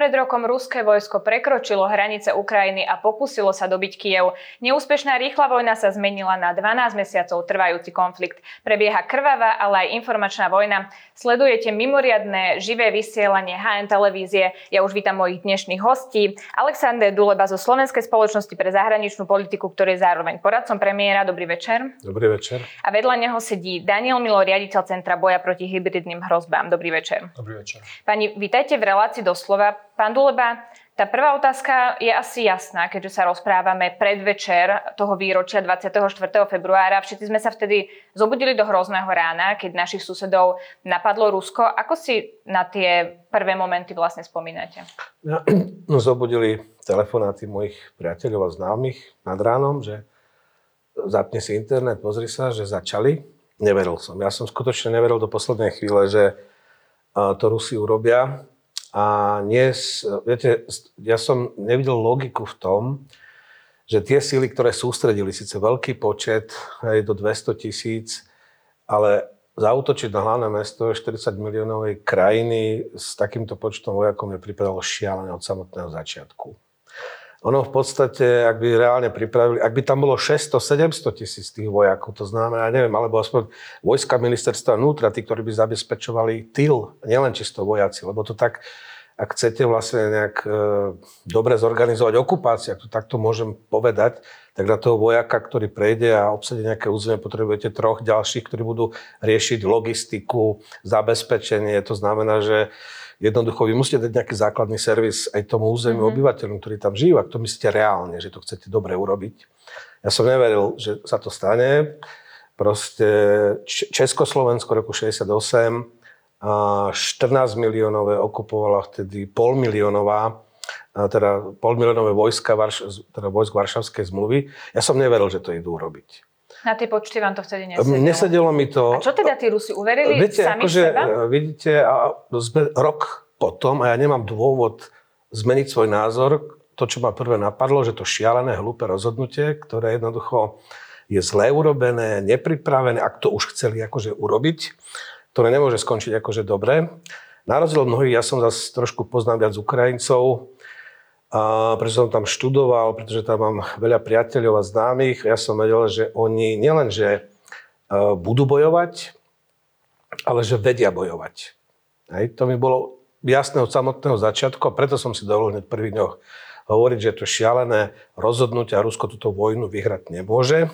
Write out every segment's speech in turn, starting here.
Pred rokom ruské vojsko prekročilo hranice Ukrajiny a pokusilo sa dobiť Kiev. Neúspešná rýchla vojna sa zmenila na 12 mesiacov trvajúci konflikt. Prebieha krvavá, ale aj informačná vojna. Sledujete mimoriadné živé vysielanie HN televízie. Ja už vítam mojich dnešných hostí. Alexander Duleba zo Slovenskej spoločnosti pre zahraničnú politiku, ktorý je zároveň poradcom premiéra. Dobrý večer. Dobrý večer. A vedľa neho sedí Daniel Milo, riaditeľ Centra boja proti hybridným hrozbám. Dobrý večer. Dobrý večer. Pani, vítajte v relácii doslova. Pán Duleba, tá prvá otázka je asi jasná, keďže sa rozprávame predvečer toho výročia 24. februára. Všetci sme sa vtedy zobudili do hrozného rána, keď našich susedov napadlo Rusko. Ako si na tie prvé momenty vlastne spomínate? Ja, no, zobudili telefonáty mojich priateľov a známych nad ránom, že zapne si internet, pozri sa, že začali. Neveril som. Ja som skutočne neveril do poslednej chvíle, že to Rusi urobia a nie, viete, ja som nevidel logiku v tom, že tie síly, ktoré sústredili síce veľký počet, aj do 200 tisíc, ale zautočiť na hlavné mesto 40 miliónovej krajiny s takýmto počtom vojakov mi pripadalo šialené od samotného začiatku. Ono v podstate, ak by reálne pripravili, ak by tam bolo 600-700 tisíc tých vojakov, to znamená, neviem, alebo aspoň vojska ministerstva vnútra, tí, ktorí by zabezpečovali tyl, nielen čisto vojaci, lebo to tak, ak chcete vlastne nejak e, dobre zorganizovať okupáciu, ak to takto môžem povedať, tak na toho vojaka, ktorý prejde a obsadí nejaké územie, potrebujete troch ďalších, ktorí budú riešiť logistiku, zabezpečenie. To znamená, že Jednoducho vy musíte dať nejaký základný servis aj tomu územiu mm-hmm. obyvateľom, ktorí tam žijú, ak to myslíte reálne, že to chcete dobre urobiť. Ja som neveril, že sa to stane. Proste Československo roku 68 a 14 miliónové okupovala vtedy pol miliónová teda polmilionové vojska, teda vojsk Varšavskej zmluvy. Ja som neveril, že to idú urobiť. Na tie počty vám to vtedy nesedelo? Nesedelo mi to. A čo teda tí Rusi uverili Viete, sami akože, seba? E, vidíte, a sme rok potom, a ja nemám dôvod zmeniť svoj názor, to, čo ma prvé napadlo, že to šialené, hlúpe rozhodnutie, ktoré jednoducho je zle urobené, nepripravené, ak to už chceli akože urobiť, ktoré nemôže skončiť akože dobre. Na rozdiel od mnohých, ja som zase trošku poznám viac Ukrajincov, a pretože som tam študoval, pretože tam mám veľa priateľov a známych. Ja som vedel, že oni nielenže e, budú bojovať, ale že vedia bojovať. Hej, to mi bolo jasné od samotného začiatku a preto som si dovolil hneď prvých dňoch hovoriť, že to šialené rozhodnutie a Rusko túto vojnu vyhrať nemôže.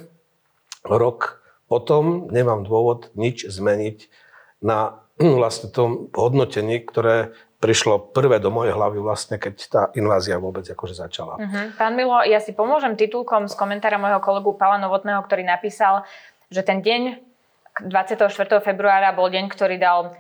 Rok potom nemám dôvod nič zmeniť na vlastne tom hodnotení, ktoré prišlo prvé do mojej hlavy vlastne, keď tá invázia vôbec akože začala. Uh-huh. Pán Milo, ja si pomôžem titulkom z komentára môjho kolegu Pala Novotného, ktorý napísal, že ten deň 24. februára bol deň, ktorý dal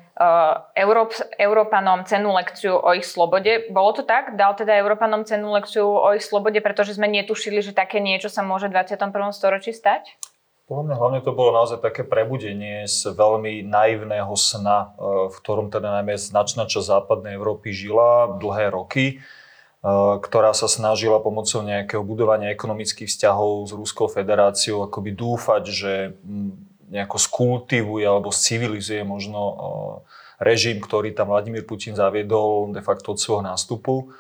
Európ, Európanom cenu lekciu o ich slobode. Bolo to tak? Dal teda Európanom cenu lekciu o ich slobode, pretože sme netušili, že také niečo sa môže v 21. storočí stať? Podľa mňa hlavne to bolo naozaj také prebudenie z veľmi naivného sna, e, v ktorom teda najmä značná časť západnej Európy žila dlhé roky, e, ktorá sa snažila pomocou nejakého budovania ekonomických vzťahov s Ruskou federáciou akoby dúfať, že nejako skultivuje alebo civilizuje možno e, režim, ktorý tam Vladimír Putin zaviedol de facto od svojho nástupu.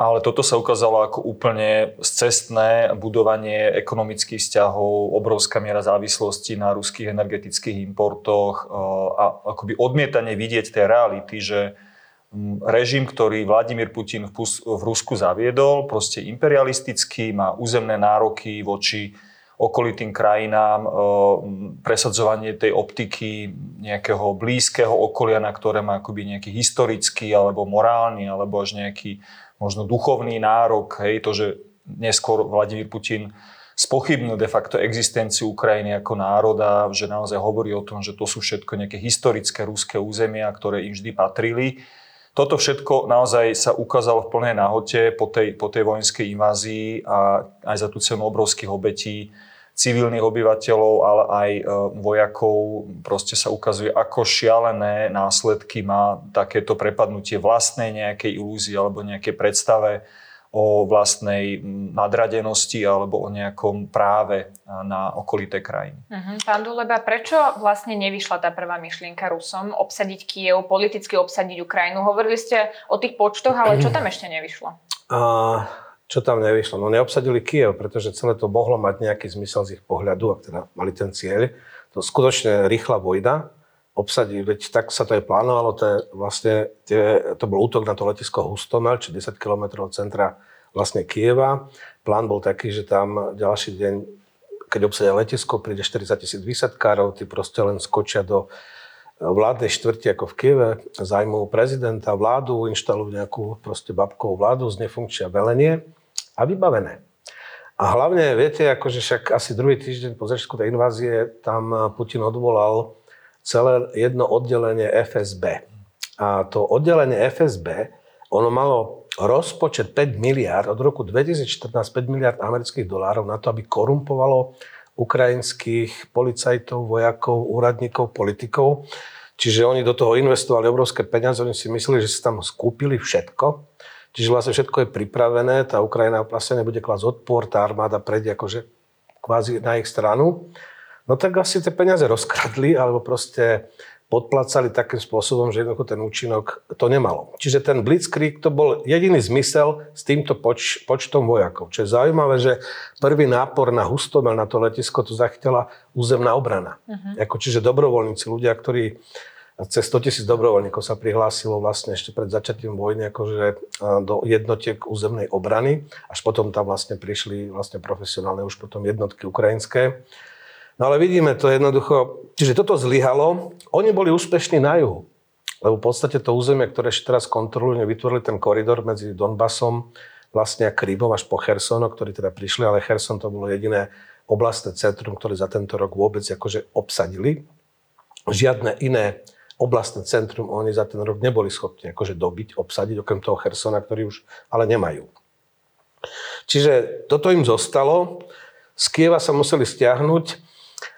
Ale toto sa ukázalo ako úplne cestné budovanie ekonomických vzťahov, obrovská miera závislosti na ruských energetických importoch eh, a akoby odmietanie vidieť tej reality, že režim, ktorý Vladimír Putin v, Rusku zaviedol, proste imperialistický, má územné nároky voči okolitým krajinám, eh, presadzovanie tej optiky nejakého blízkeho okolia, na ktoré má akoby nejaký historický alebo morálny alebo až nejaký možno duchovný nárok, hej, to, že neskôr Vladimír Putin spochybnil de facto existenciu Ukrajiny ako národa, že naozaj hovorí o tom, že to sú všetko nejaké historické ruské územia, ktoré im vždy patrili. Toto všetko naozaj sa ukázalo v plnej náhote po tej, po tej vojenskej invázii a aj za tú cenu obrovských obetí civilných obyvateľov, ale aj e, vojakov. Proste sa ukazuje, ako šialené následky má takéto prepadnutie vlastnej nejakej ilúzie alebo nejakej predstave o vlastnej nadradenosti alebo o nejakom práve na okolité krajiny. Uh-huh. Pán Duleba, prečo vlastne nevyšla tá prvá myšlienka Rusom obsadiť Kiev, politicky obsadiť Ukrajinu? Hovorili ste o tých počtoch, ale čo tam ešte nevyšlo? Uh, čo tam nevyšlo? No neobsadili Kiev, pretože celé to mohlo mať nejaký zmysel z ich pohľadu, ak teda mali ten cieľ. To skutočne rýchla vojna, obsadiť, veď tak sa to aj plánovalo, to, je vlastne, tie, to bol útok na to letisko Hustomel, či 10 km od centra vlastne Kieva. Plán bol taký, že tam ďalší deň, keď obsadia letisko, príde 40 tisíc výsadkárov, tí proste len skočia do vládnej štvrti ako v Kieve, zajmú prezidenta, vládu, inštalujú nejakú proste babkovú vládu, nefunkčia velenie a vybavené. A hlavne, viete, akože však asi druhý týždeň po začiatku tej invázie tam Putin odvolal celé jedno oddelenie FSB. A to oddelenie FSB, ono malo rozpočet 5 miliard, od roku 2014 5 miliard amerických dolárov na to, aby korumpovalo ukrajinských policajtov, vojakov, úradníkov, politikov. Čiže oni do toho investovali obrovské peniaze, oni si mysleli, že si tam skúpili všetko. Čiže vlastne všetko je pripravené, tá Ukrajina vlastne nebude klásť odpor, tá armáda prejde akože kvázi na ich stranu no tak asi tie peniaze rozkradli alebo proste podplácali takým spôsobom, že jednoducho ten účinok to nemalo. Čiže ten Blitzkrieg to bol jediný zmysel s týmto poč- počtom vojakov. Čo je zaujímavé, že prvý nápor na Hustomel, na to letisko, to zachytila územná obrana. Uh-huh. Ako, čiže dobrovoľníci, ľudia, ktorí cez 100 tisíc dobrovoľníkov sa prihlásilo vlastne ešte pred začatím vojny akože do jednotiek územnej obrany, až potom tam vlastne prišli vlastne profesionálne už potom jednotky ukrajinské. No ale vidíme to jednoducho, čiže toto zlyhalo, oni boli úspešní na juhu. Lebo v podstate to územie, ktoré ešte teraz kontrolujú, vytvorili ten koridor medzi Donbasom vlastne a Krymom až poChersono, ktorí teda prišli, ale Cherson to bolo jediné oblastné centrum, ktoré za tento rok vôbec akože obsadili. Žiadne iné oblastné centrum oni za ten rok neboli schopní akože dobiť, obsadiť, okrem toho Chersona, ktorý už ale nemajú. Čiže toto im zostalo. Z Kieva sa museli stiahnuť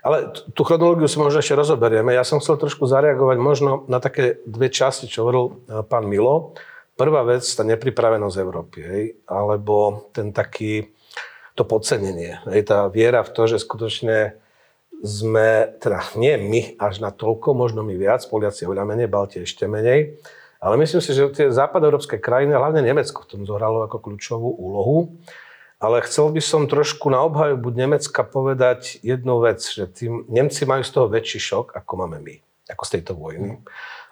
ale tú chronológiu si možno ešte rozoberieme. Ja som chcel trošku zareagovať možno na také dve časti, čo hovoril e, pán Milo. Prvá vec, tá nepripravenosť Európy, hej, alebo ten taký, to podcenenie, hej, tá viera v to, že skutočne sme, teda nie my až na toľko, možno my viac, Poliaci oveľa menej, Baltie ešte menej, ale myslím si, že tie západoeurópske krajiny, hlavne Nemecko v tom zohralo ako kľúčovú úlohu. Ale chcel by som trošku na obhajobu Nemecka povedať jednu vec, že tým Nemci majú z toho väčší šok, ako máme my, ako z tejto vojny.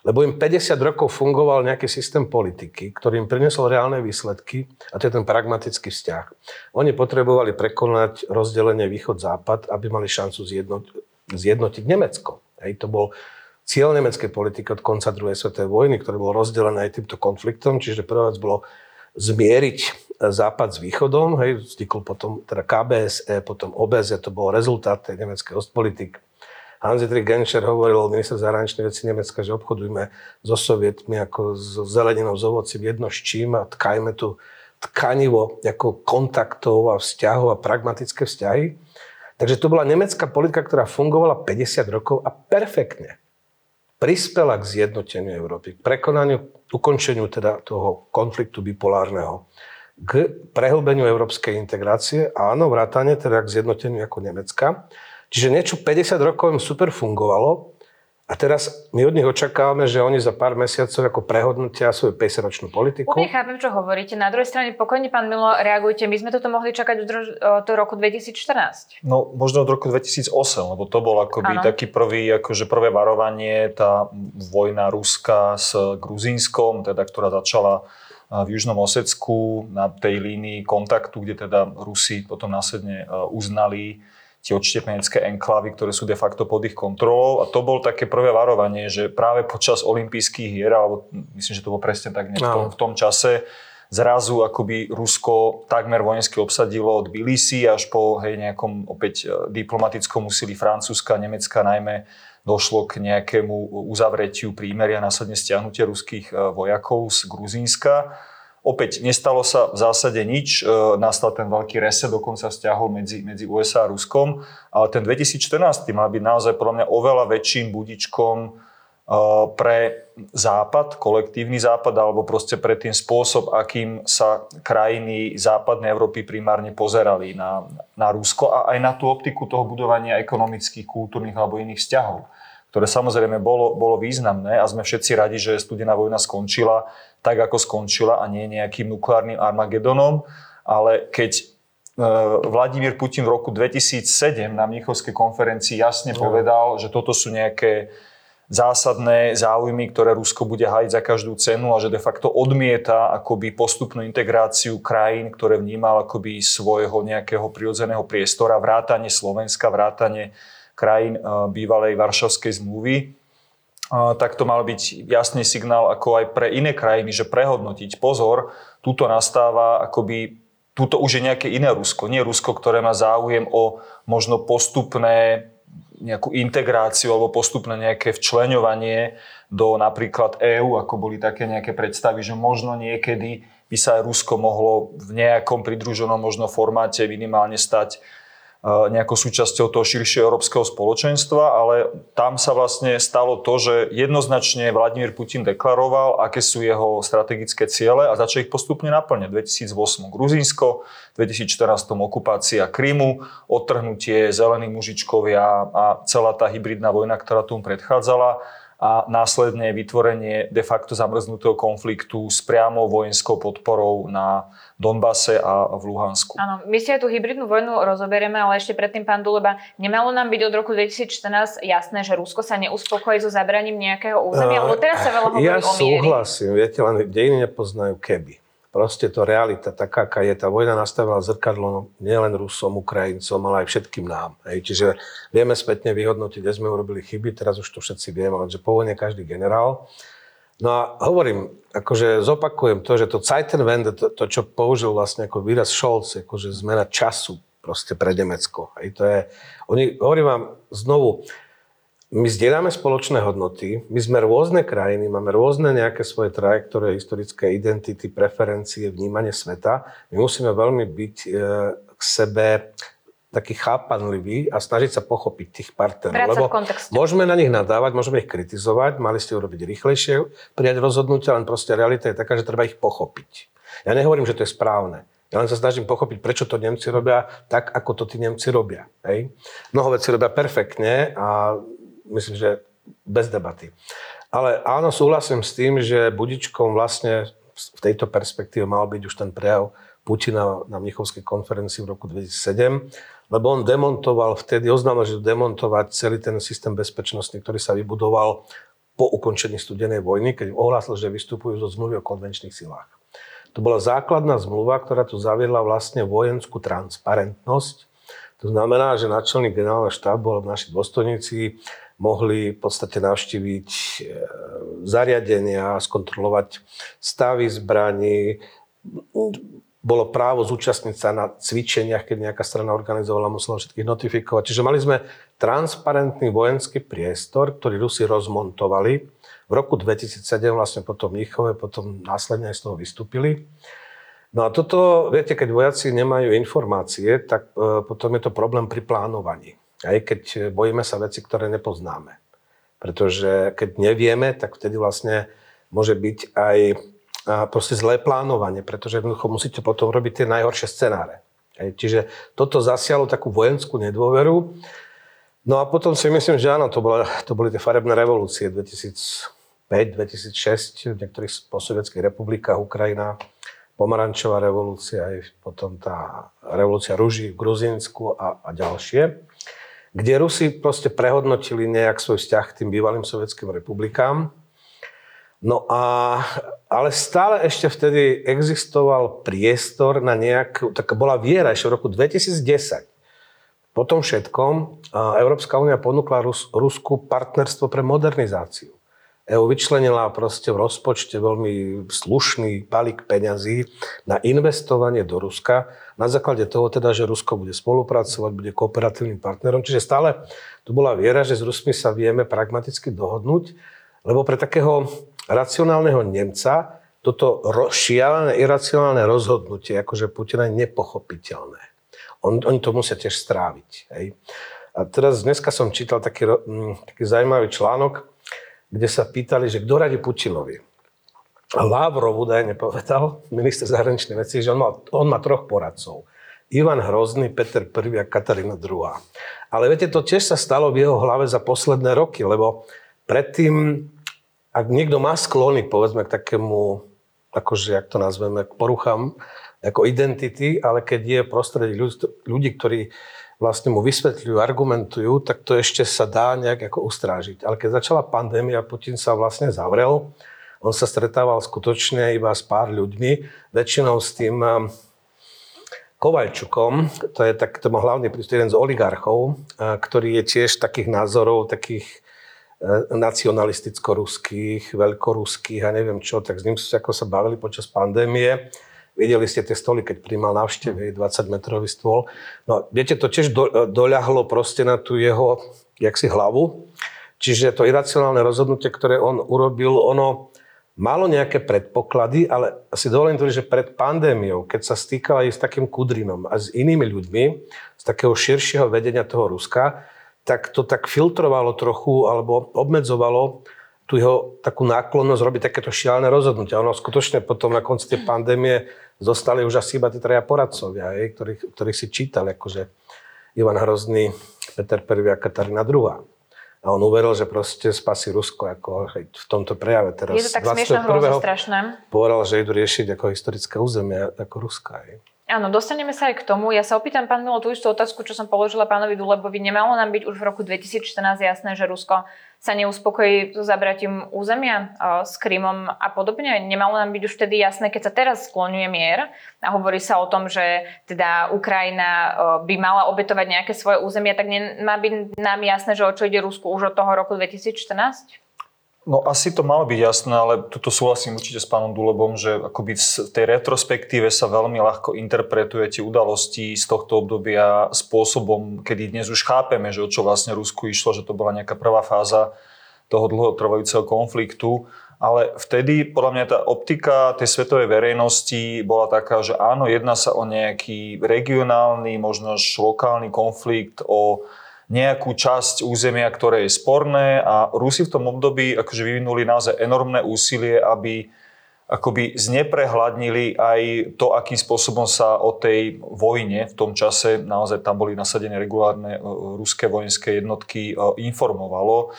Lebo im 50 rokov fungoval nejaký systém politiky, ktorý im priniesol reálne výsledky a to je ten pragmatický vzťah. Oni potrebovali prekonať rozdelenie východ-západ, aby mali šancu zjednotiť, zjednotiť Nemecko. Hej, to bol cieľ nemeckej politiky od konca druhej svetovej vojny, ktorý bol rozdelený aj týmto konfliktom. Čiže prvá vec bolo zmieriť západ s východom, hej, vznikol potom teda KBSE, potom OBZ, to bol rezultát tej nemeckej ostpolitik. Hans-Dietrich Genscher hovoril, minister zahraničnej veci Nemecka, že obchodujme so sovietmi ako s zeleninou, s ovocím, jedno s čím a tkajme tu tkanivo ako kontaktov a vzťahov a pragmatické vzťahy. Takže to bola nemecká politika, ktorá fungovala 50 rokov a perfektne prispela k zjednoteniu Európy, k prekonaniu, ukončeniu teda toho konfliktu bipolárneho k prehlbeniu európskej integrácie, áno, vrátane teda k zjednoteniu ako Nemecka. Čiže niečo 50 rokov im super fungovalo a teraz my od nich očakávame, že oni za pár mesiacov ako prehodnotia svoju 50-ročnú politiku. Úplne chápem, čo hovoríte. Na druhej strane, pokojne, pán Milo, reagujte. My sme toto mohli čakať do roku 2014. No, možno od roku 2008, lebo to bol akoby ano. taký prvý, akože prvé varovanie, tá vojna Ruska s Gruzínskom, teda, ktorá začala v Južnom Osecku na tej línii kontaktu, kde teda Rusi potom následne uznali tie odštepenecké enklavy, ktoré sú de facto pod ich kontrolou. A to bol také prvé varovanie, že práve počas olympijských hier, alebo myslím, že to bolo presne tak v tom, v tom čase, zrazu akoby Rusko takmer vojensky obsadilo od Tbilisi až po hej, nejakom opäť e, diplomatickom úsilí Francúzska, Nemecka najmä došlo k nejakému uzavretiu prímeria, následne stiahnutie ruských e, vojakov z Gruzínska. Opäť nestalo sa v zásade nič, e, nastal ten veľký reset dokonca vzťahov medzi, medzi USA a Ruskom, ale ten 2014 mal byť naozaj podľa mňa oveľa väčším budičkom pre západ, kolektívny západ, alebo proste pre tým spôsob, akým sa krajiny západnej Európy primárne pozerali na, na Rusko a aj na tú optiku toho budovania ekonomických, kultúrnych alebo iných vzťahov ktoré samozrejme bolo, bolo významné a sme všetci radi, že studená vojna skončila tak, ako skončila a nie nejakým nukleárnym Armagedonom, ale keď e, Vladimír Putin v roku 2007 na Mnichovskej konferencii jasne no. povedal, že toto sú nejaké zásadné záujmy, ktoré Rusko bude hájiť za každú cenu a že de facto odmieta akoby postupnú integráciu krajín, ktoré vnímal akoby svojho nejakého prirodzeného priestora, vrátanie Slovenska, vrátanie krajín eh, bývalej Varšavskej zmluvy, eh, tak to mal byť jasný signál ako aj pre iné krajiny, že prehodnotiť pozor, túto nastáva akoby túto už je nejaké iné Rusko. Nie Rusko, ktoré má záujem o možno postupné nejakú integráciu alebo postupné nejaké včleňovanie do napríklad EÚ, ako boli také nejaké predstavy, že možno niekedy by sa aj Rusko mohlo v nejakom pridruženom možno formáte minimálne stať nejakou súčasťou toho širšieho európskeho spoločenstva, ale tam sa vlastne stalo to, že jednoznačne Vladimír Putin deklaroval, aké sú jeho strategické ciele a začal ich postupne naplňať. 2008 Gruzínsko, 2014 okupácia Krymu, odtrhnutie zelených mužičkovia a celá tá hybridná vojna, ktorá tomu predchádzala a následne vytvorenie de facto zamrznutého konfliktu s priamou vojenskou podporou na Donbase a v Luhansku. Áno, my si aj tú hybridnú vojnu rozoberieme, ale ešte predtým, pán Duleba, nemalo nám byť od roku 2014 jasné, že Rusko sa neuspokojí so zabraním nejakého územia, lebo teraz sa veľa hovorí ja o miery. Ja súhlasím, viete, len dejiny nepoznajú keby. Proste to realita, taká, aká je. Tá vojna nastavila zrkadlo nielen Rusom, Ukrajincom, ale aj všetkým nám. Hej. Čiže vieme spätne vyhodnotiť, kde sme urobili chyby, teraz už to všetci vieme, že po vojne každý generál. No a hovorím, akože zopakujem to, že to Zeitenwende, to, to čo použil vlastne ako výraz Scholz, akože zmena času proste pre Nemecko. Hej, to je, oni, hovorím vám znovu, my zdieľame spoločné hodnoty, my sme rôzne krajiny, máme rôzne nejaké svoje trajektórie, historické identity, preferencie, vnímanie sveta. My musíme veľmi byť e, k sebe taký chápanlivý a snažiť sa pochopiť tých partnerov. Lebo môžeme na nich nadávať, môžeme ich kritizovať, mali ste urobiť rýchlejšie, prijať rozhodnutia, len proste realita je taká, že treba ich pochopiť. Ja nehovorím, že to je správne. Ja len sa snažím pochopiť, prečo to Nemci robia tak, ako to tí Nemci robia. Hej? Mnoho vecí robia perfektne a myslím, že bez debaty. Ale áno, súhlasím s tým, že budičkom vlastne v tejto perspektíve mal byť už ten prejav Putina na Mnichovskej konferencii v roku 2007, lebo on demontoval vtedy, oznámil, že demontovať celý ten systém bezpečnosti, ktorý sa vybudoval po ukončení studenej vojny, keď ohlásil, že vystupujú zo zmluvy o konvenčných silách. To bola základná zmluva, ktorá tu zaviedla vlastne vojenskú transparentnosť. To znamená, že načelník generálneho štábu alebo naši dôstojníci mohli v podstate navštíviť e, zariadenia, skontrolovať stavy zbraní, bolo právo zúčastniť sa na cvičeniach, keď nejaká strana organizovala, musela všetkých notifikovať. Čiže mali sme transparentný vojenský priestor, ktorý Rusi rozmontovali. V roku 2007 vlastne potom Mníchove, potom následne aj z toho vystúpili. No a toto, viete, keď vojaci nemajú informácie, tak e, potom je to problém pri plánovaní. Aj keď bojíme sa veci, ktoré nepoznáme. Pretože keď nevieme, tak vtedy vlastne môže byť aj proste zlé plánovanie, pretože jednoducho musíte potom robiť tie najhoršie scenáre. Čiže toto zasialo takú vojenskú nedôveru. No a potom si myslím, že áno, to, bola, to boli tie farebné revolúcie 2005-2006 v niektorých posovietských republikách, Ukrajina, pomarančová revolúcia, aj potom tá revolúcia rúží v Gruzínsku a, a ďalšie kde Rusi proste prehodnotili nejak svoj vzťah k tým bývalým sovietským republikám. No a, ale stále ešte vtedy existoval priestor na nejakú, taká bola viera ešte v roku 2010. Po tom všetkom Európska únia ponúkla Rus, Rusku partnerstvo pre modernizáciu. EU vyčlenila proste v rozpočte veľmi slušný balík peňazí na investovanie do Ruska. Na základe toho teda, že Rusko bude spolupracovať, bude kooperatívnym partnerom. Čiže stále tu bola viera, že s Rusmi sa vieme pragmaticky dohodnúť, lebo pre takého racionálneho Nemca toto šialené, iracionálne rozhodnutie, akože Putina je nepochopiteľné. On, oni to musia tiež stráviť. Hej. A teraz dneska som čítal taký, taký zaujímavý článok, kde sa pýtali, že kto radí Putinovi. Lavrov údajne povedal, minister zahraničnej veci, že on má, on má troch poradcov. Ivan Hrozný, Peter I a Katarína II. Ale viete, to tiež sa stalo v jeho hlave za posledné roky, lebo predtým, ak niekto má sklony, povedzme, k takému, akože, jak to nazveme, k poruchám, ako identity, ale keď je prostredí ľudí, ľudí, ktorí vlastne mu vysvetľujú, argumentujú, tak to ešte sa dá nejak ako ustrážiť. Ale keď začala pandémia, Putin sa vlastne zavrel, on sa stretával skutočne iba s pár ľuďmi, väčšinou s tým um, Kovalčukom, to je tak, to má hlavný jeden z oligarchov, uh, ktorý je tiež takých názorov, takých nacionalisticko-ruských, veľkoruských a neviem čo, tak s ním ako sa bavili počas pandémie. Videli ste tie stoly, keď príjmal návštevy, 20-metrový stôl. No, viete, to tiež do, doľahlo proste na tú jeho, jak si hlavu. Čiže to iracionálne rozhodnutie, ktoré on urobil, ono malo nejaké predpoklady, ale si dovolím tvrdiť, že pred pandémiou, keď sa stýkala aj s takým Kudrinom a s inými ľuďmi, z takého širšieho vedenia toho Ruska, tak to tak filtrovalo trochu alebo obmedzovalo tú jeho takú náklonnosť robiť takéto šialené rozhodnutia. Ono skutočne potom na konci tej pandémie zostali už asi iba tí traja poradcovia, ktorých, ktorých si čítal, akože Ivan Hrozný, Peter I a Katarína II. A on uveril, že proste spasí Rusko ako v tomto prejave teraz. Je to tak smiešno, hrozne strašné. Povedal, že idú riešiť ako historické územie ako Ruska. Áno, dostaneme sa aj k tomu. Ja sa opýtam, pán Milo, tú istú otázku, čo som položila pánovi Dulebovi. Nemalo nám byť už v roku 2014 jasné, že Rusko sa neuspokojí so zabratím územia s Krymom a podobne? Nemalo nám byť už vtedy jasné, keď sa teraz skloňuje mier a hovorí sa o tom, že teda Ukrajina by mala obetovať nejaké svoje územia, tak má byť nám jasné, že o čo ide Rusku už od toho roku 2014? No asi to malo byť jasné, ale tuto súhlasím určite s pánom Dulebom, že akoby v tej retrospektíve sa veľmi ľahko interpretuje tie udalosti z tohto obdobia spôsobom, kedy dnes už chápeme, že o čo vlastne Rusku išlo, že to bola nejaká prvá fáza toho dlhotrvajúceho konfliktu. Ale vtedy podľa mňa tá optika tej svetovej verejnosti bola taká, že áno, jedná sa o nejaký regionálny, možno až lokálny konflikt, o nejakú časť územia, ktoré je sporné a Rusi v tom období akože vyvinuli naozaj enormné úsilie, aby akoby zneprehľadnili aj to, akým spôsobom sa o tej vojne v tom čase, naozaj tam boli nasadené regulárne e, ruské vojenské jednotky, e, informovalo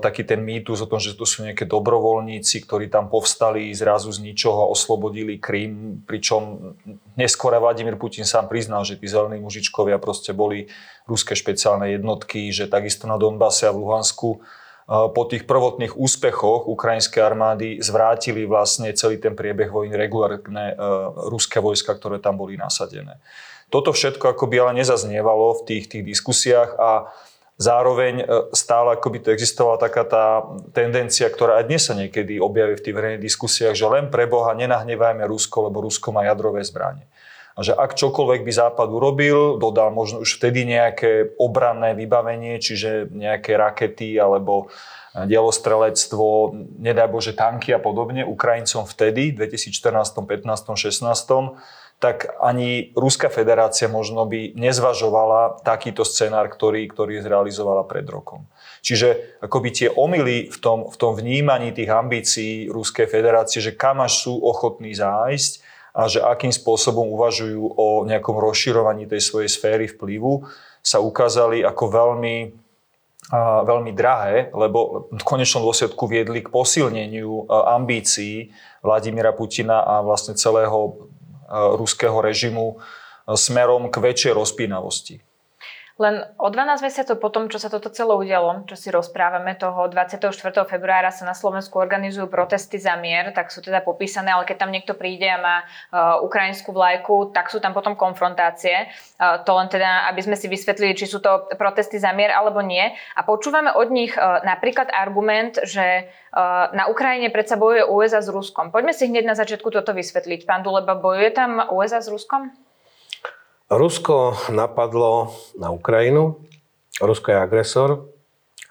taký ten mýtus o tom, že to sú nejaké dobrovoľníci, ktorí tam povstali zrazu z ničoho a oslobodili Krym, pričom neskôr Vladimír Putin sám priznal, že tí zelení mužičkovia proste boli ruské špeciálne jednotky, že takisto na Donbase a v Luhansku po tých prvotných úspechoch ukrajinskej armády zvrátili vlastne celý ten priebeh vojny regulárne ruské vojska, ktoré tam boli nasadené. Toto všetko akoby ale nezaznievalo v tých, tých diskusiách a Zároveň e, stále akoby to existovala taká tá tendencia, ktorá aj dnes sa niekedy objaví v tých verejných diskusiách, že len pre Boha nenahnevajme Rusko, lebo Rusko má jadrové zbranie. A že ak čokoľvek by Západ urobil, dodal možno už vtedy nejaké obranné vybavenie, čiže nejaké rakety alebo e, dielostrelectvo, nedaj Bože tanky a podobne, Ukrajincom vtedy, 2014, 15, 16, tak ani Ruská federácia možno by nezvažovala takýto scenár, ktorý, ktorý zrealizovala pred rokom. Čiže akoby tie omily v tom, v tom vnímaní tých ambícií Ruskej federácie, že kam až sú ochotní zájsť a že akým spôsobom uvažujú o nejakom rozširovaní tej svojej sféry vplyvu, sa ukázali ako veľmi a veľmi drahé, lebo v konečnom dôsledku viedli k posilneniu ambícií Vladimíra Putina a vlastne celého ruského režimu e, smerom k väčšej rozpínavosti. Len o 12 mesiacov po tom, čo sa toto celé udialo, čo si rozprávame, toho 24. februára sa na Slovensku organizujú protesty za mier, tak sú teda popísané, ale keď tam niekto príde a má uh, ukrajinskú vlajku, tak sú tam potom konfrontácie. Uh, to len teda, aby sme si vysvetlili, či sú to protesty za mier alebo nie. A počúvame od nich uh, napríklad argument, že na Ukrajine predsa bojuje USA s Ruskom. Poďme si hneď na začiatku toto vysvetliť. Pán Duleba, bojuje tam USA s Ruskom? Rusko napadlo na Ukrajinu, Rusko je agresor,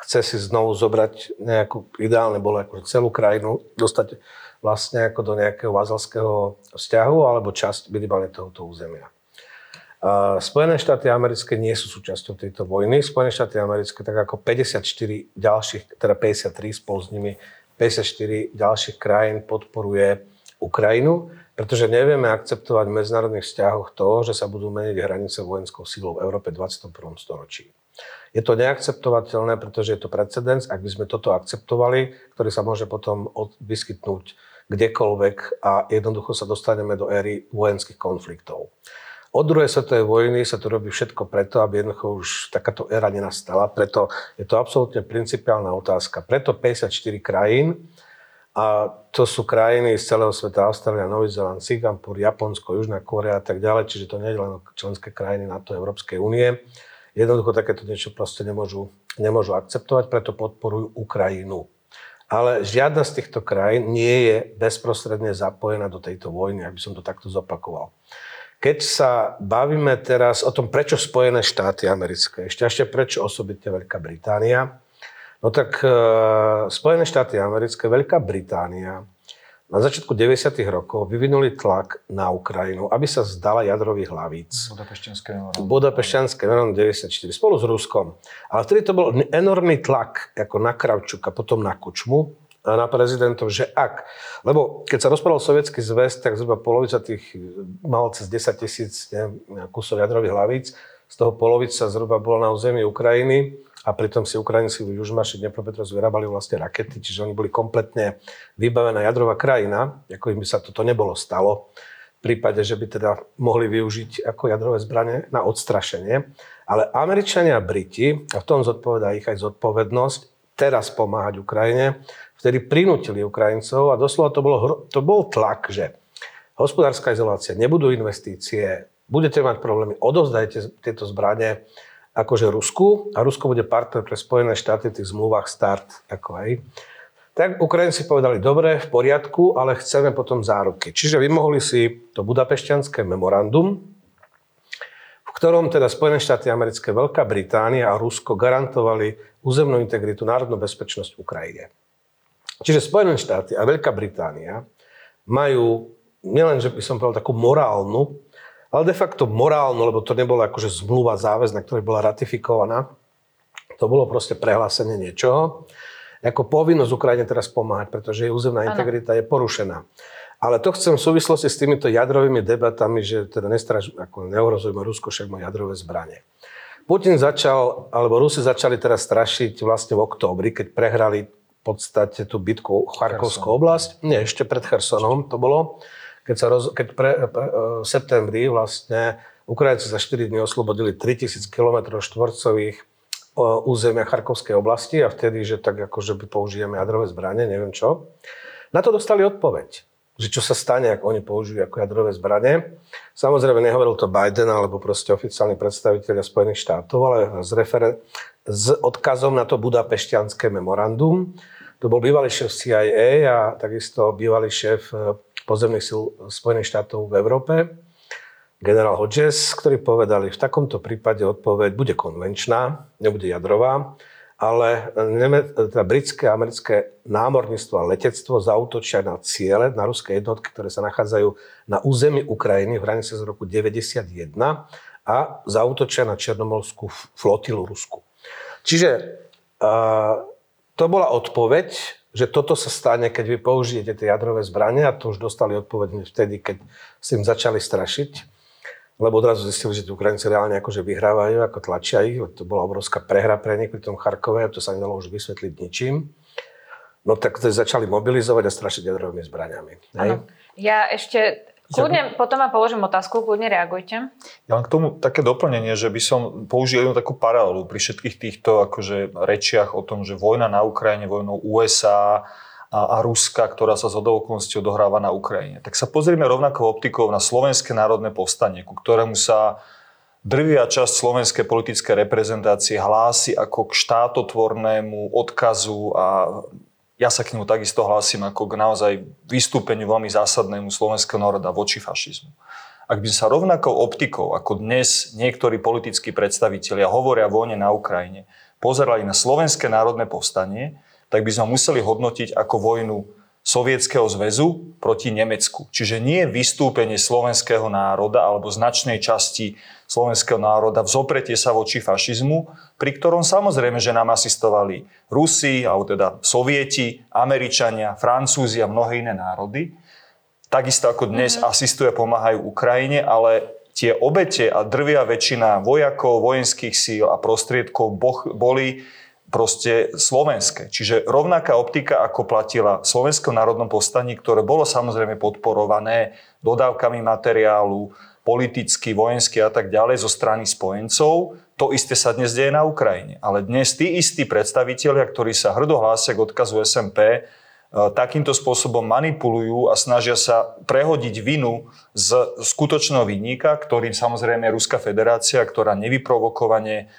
chce si znovu zobrať nejakú, ideálne bolo ako celú krajinu, dostať vlastne ako do nejakého vazalského vzťahu alebo časť minimálne tohoto územia. Spojené štáty americké nie sú súčasťou tejto vojny. Spojené štáty americké, tak ako 54 ďalších, teda 53 spolu s nimi, 54 ďalších krajín podporuje Ukrajinu, pretože nevieme akceptovať v medzinárodných vzťahoch to, že sa budú meniť hranice vojenskou sílou v Európe 21. storočí. Je to neakceptovateľné, pretože je to precedens, ak by sme toto akceptovali, ktorý sa môže potom vyskytnúť kdekoľvek a jednoducho sa dostaneme do éry vojenských konfliktov. Od druhej svetovej vojny sa tu robí všetko preto, aby jednoducho už takáto éra nenastala. Preto je to absolútne principiálna otázka. Preto 54 krajín, a to sú krajiny z celého sveta, Austrália, Nový Zeland, Singapur, Japonsko, Južná Korea a tak ďalej, čiže to nie je len členské krajiny NATO Európskej únie. Jednoducho takéto niečo proste nemôžu, nemôžu akceptovať, preto podporujú Ukrajinu. Ale žiadna z týchto krajín nie je bezprostredne zapojená do tejto vojny, aby som to takto zopakoval. Keď sa bavíme teraz o tom, prečo Spojené štáty americké, ešte ešte prečo osobitne Veľká Británia, no tak e, Spojené štáty americké, Veľká Británia na začiatku 90. rokov vyvinuli tlak na Ukrajinu, aby sa zdala jadrových hlavíc. Budapešťanské memorandum. Budapešťanské memorandum 94, spolu s Ruskom. Ale vtedy to bol enormný tlak ako na Kravčuka, potom na Kučmu, na prezidentov, že ak, lebo keď sa rozprával sovietský zväz, tak zhruba polovica tých mal cez 10 tisíc kusov jadrových hlavíc, z toho polovica zhruba bola na území Ukrajiny a pritom si Ukrajinci v Južmaši Dnepropetrovsk vyrábali vlastne rakety, čiže oni boli kompletne vybavená jadrová krajina, ako im by sa toto nebolo stalo v prípade, že by teda mohli využiť ako jadrové zbranie na odstrašenie. Ale Američania a Briti, a v tom zodpovedá ich aj zodpovednosť, teraz pomáhať Ukrajine, vtedy prinútili Ukrajincov a doslova to, bolo, to bol tlak, že hospodárska izolácia, nebudú investície, budete mať problémy, odovzdajte tieto zbranie akože Rusku a Rusko bude partner pre Spojené štáty v tých zmluvách START. Ako aj. Tak Ukrajinci povedali, dobre, v poriadku, ale chceme potom záruky. Čiže vymohli si to budapešťanské memorandum, v ktorom teda Spojené štáty americké, Veľká Británia a Rusko garantovali územnú integritu, národnú bezpečnosť Ukrajine. Čiže Spojené štáty a Veľká Británia majú nielen, že by som povedal, takú morálnu, ale de facto morálnu, lebo to nebola akože zmluva záväzna, ktorá bola ratifikovaná. To bolo proste prehlásenie niečoho. Ako povinnosť Ukrajine teraz pomáhať, pretože jej územná ano. integrita je porušená. Ale to chcem v súvislosti s týmito jadrovými debatami, že teda nestraž, ako neohrozujeme Rusko, však má jadrové zbranie. Putin začal, alebo Rusi začali teraz strašiť vlastne v októbri, keď prehrali podstate tú bitku Charkovskú oblasť. Nie, ešte pred Chersonom to bolo. Keď, sa roz, keď pre, pre, v septembri vlastne Ukrajinci za 4 dní oslobodili 3000 km štvorcových územia Charkovskej oblasti a vtedy, že tak akože použijeme jadrové zbranie, neviem čo. Na to dostali odpoveď, že čo sa stane, ak oni použijú ako jadrové zbranie. Samozrejme, nehovoril to Biden alebo proste oficiálni predstaviteľia Spojených štátov, ale s, referen- s odkazom na to budapešťanské memorandum, to bol bývalý šéf CIA a takisto bývalý šéf pozemných síl Spojených štátov v Európe, generál Hodges, ktorí povedali, v takomto prípade odpoveď bude konvenčná, nebude jadrová, ale teda britské a americké námorníctvo a letectvo zautočia na ciele, na ruské jednotky, ktoré sa nachádzajú na území Ukrajiny v hranici z roku 91 a zautočia na Černomorskú flotilu Rusku. Čiže uh, to bola odpoveď, že toto sa stane, keď vy použijete tie jadrové zbranie a to už dostali odpoveď vtedy, keď si im začali strašiť lebo odrazu zistili, že tí Ukrajinci reálne akože vyhrávajú, ako tlačia ich. To bola obrovská prehra pre nich pri tom Charkove, to sa nedalo už vysvetliť ničím. No tak začali mobilizovať a strašiť jadrovými zbraniami. Ja ešte Kľudne, potom vám položím otázku, kľudne reagujte. Ja mám k tomu také doplnenie, že by som použil jednu takú paralelu pri všetkých týchto akože, rečiach o tom, že vojna na Ukrajine, vojnou USA a, a Ruska, ktorá sa z okolností odohráva na Ukrajine. Tak sa pozrieme rovnako optikou na Slovenské národné povstanie, ku ktorému sa drvia časť slovenskej politickej reprezentácie hlási ako k štátotvornému odkazu a ja sa k nemu takisto hlásim ako k naozaj vystúpeniu veľmi zásadnému slovenského národa voči fašizmu. Ak by sa rovnakou optikou, ako dnes niektorí politickí predstavitelia hovoria vojne na Ukrajine, pozerali na Slovenské národné povstanie, tak by sme museli hodnotiť ako vojnu Sovietskeho zväzu proti Nemecku. Čiže nie vystúpenie slovenského národa alebo značnej časti slovenského národa vzopretie sa voči fašizmu, pri ktorom samozrejme, že nám asistovali Rusi, alebo teda Sovieti, Američania, Francúzi a mnohé iné národy. Takisto ako dnes mm-hmm. asistuje, pomáhajú Ukrajine, ale tie obete a drvia väčšina vojakov, vojenských síl a prostriedkov boli proste slovenské. Čiže rovnaká optika, ako platila v Slovenskom národnom povstaní, ktoré bolo samozrejme podporované dodávkami materiálu, politicky, vojensky a tak ďalej zo strany spojencov, to isté sa dnes deje na Ukrajine. Ale dnes tí istí predstavitelia, ktorí sa hrdo hlásia k odkazu SMP, e, takýmto spôsobom manipulujú a snažia sa prehodiť vinu z skutočného vinníka, ktorým samozrejme je Ruská federácia, ktorá nevyprovokovane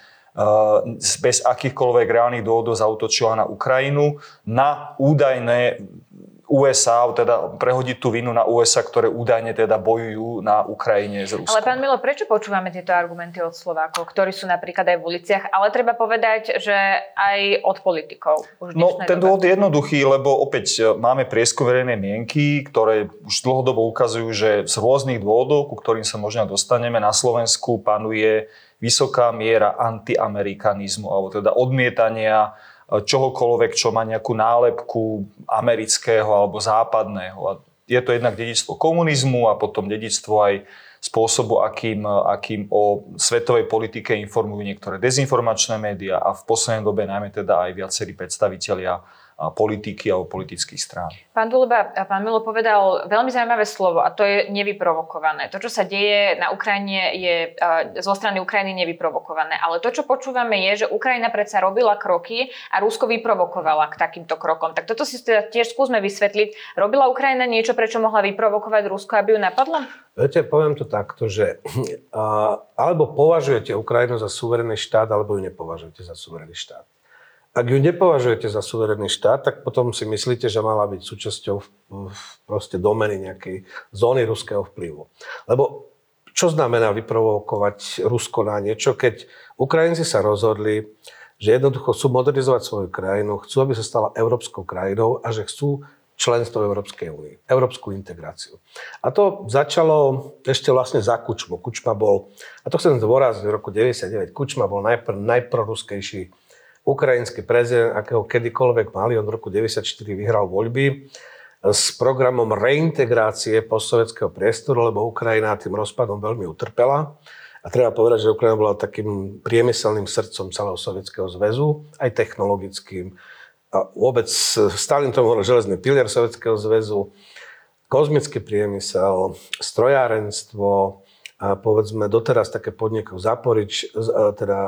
bez akýchkoľvek reálnych dôvodov zautočila na Ukrajinu, na údajné USA, teda prehodiť tú vinu na USA, ktoré údajne teda bojujú na Ukrajine s Ruskom. Ale pán Milo, prečo počúvame tieto argumenty od Slovákov, ktorí sú napríklad aj v uliciach, ale treba povedať, že aj od politikov? Už no, ten dôvod je jednoduchý, lebo opäť e, máme prieskum verejnej mienky, ktoré už dlhodobo ukazujú, že z rôznych dôvodov, ku ktorým sa možno dostaneme, na Slovensku panuje vysoká miera antiamerikanizmu, alebo teda odmietania e, čohokoľvek, čo má nejakú nálepku amerického alebo západného. A je to jednak dedictvo komunizmu a potom dedictvo aj spôsobu, akým, akým o svetovej politike informujú niektoré dezinformačné médiá a v poslednej dobe najmä teda aj viacerí predstavitelia politiky alebo politických strán. Pán Duleba, pán Milo povedal veľmi zaujímavé slovo a to je nevyprovokované. To, čo sa deje na Ukrajine, je zo strany Ukrajiny nevyprovokované. Ale to, čo počúvame, je, že Ukrajina predsa robila kroky a Rusko vyprovokovala k takýmto krokom. Tak toto si teda tiež skúsme vysvetliť. Robila Ukrajina niečo, prečo mohla vyprovokovať Rusko, aby ju napadla? Viete, poviem to takto, že alebo považujete Ukrajinu za suverénny štát, alebo ju nepovažujete za suverénny štát. Ak ju nepovažujete za suverénny štát, tak potom si myslíte, že mala byť súčasťou proste domeny nejakej zóny ruského vplyvu. Lebo čo znamená vyprovokovať Rusko na niečo, keď Ukrajinci sa rozhodli, že jednoducho chcú modernizovať svoju krajinu, chcú, aby sa stala európskou krajinou a že chcú členstvo Európskej únie, európsku integráciu. A to začalo ešte vlastne za Kučmu. Kučma bol, a to chcem zdôrazniť, v roku 99 Kučma bol najpr, najproruskejší ukrajinský prezident, akého kedykoľvek mali. V roku 1994 vyhral voľby s programom reintegrácie postsovetského priestoru, lebo Ukrajina tým rozpadom veľmi utrpela. A treba povedať, že Ukrajina bola takým priemyselným srdcom celého Sovietskeho zväzu, aj technologickým. A vôbec Stalin tomu hovoril železný pilier Sovietskeho zväzu, kozmický priemysel, strojárenstvo, a povedzme doteraz také podniky Zaporič, teda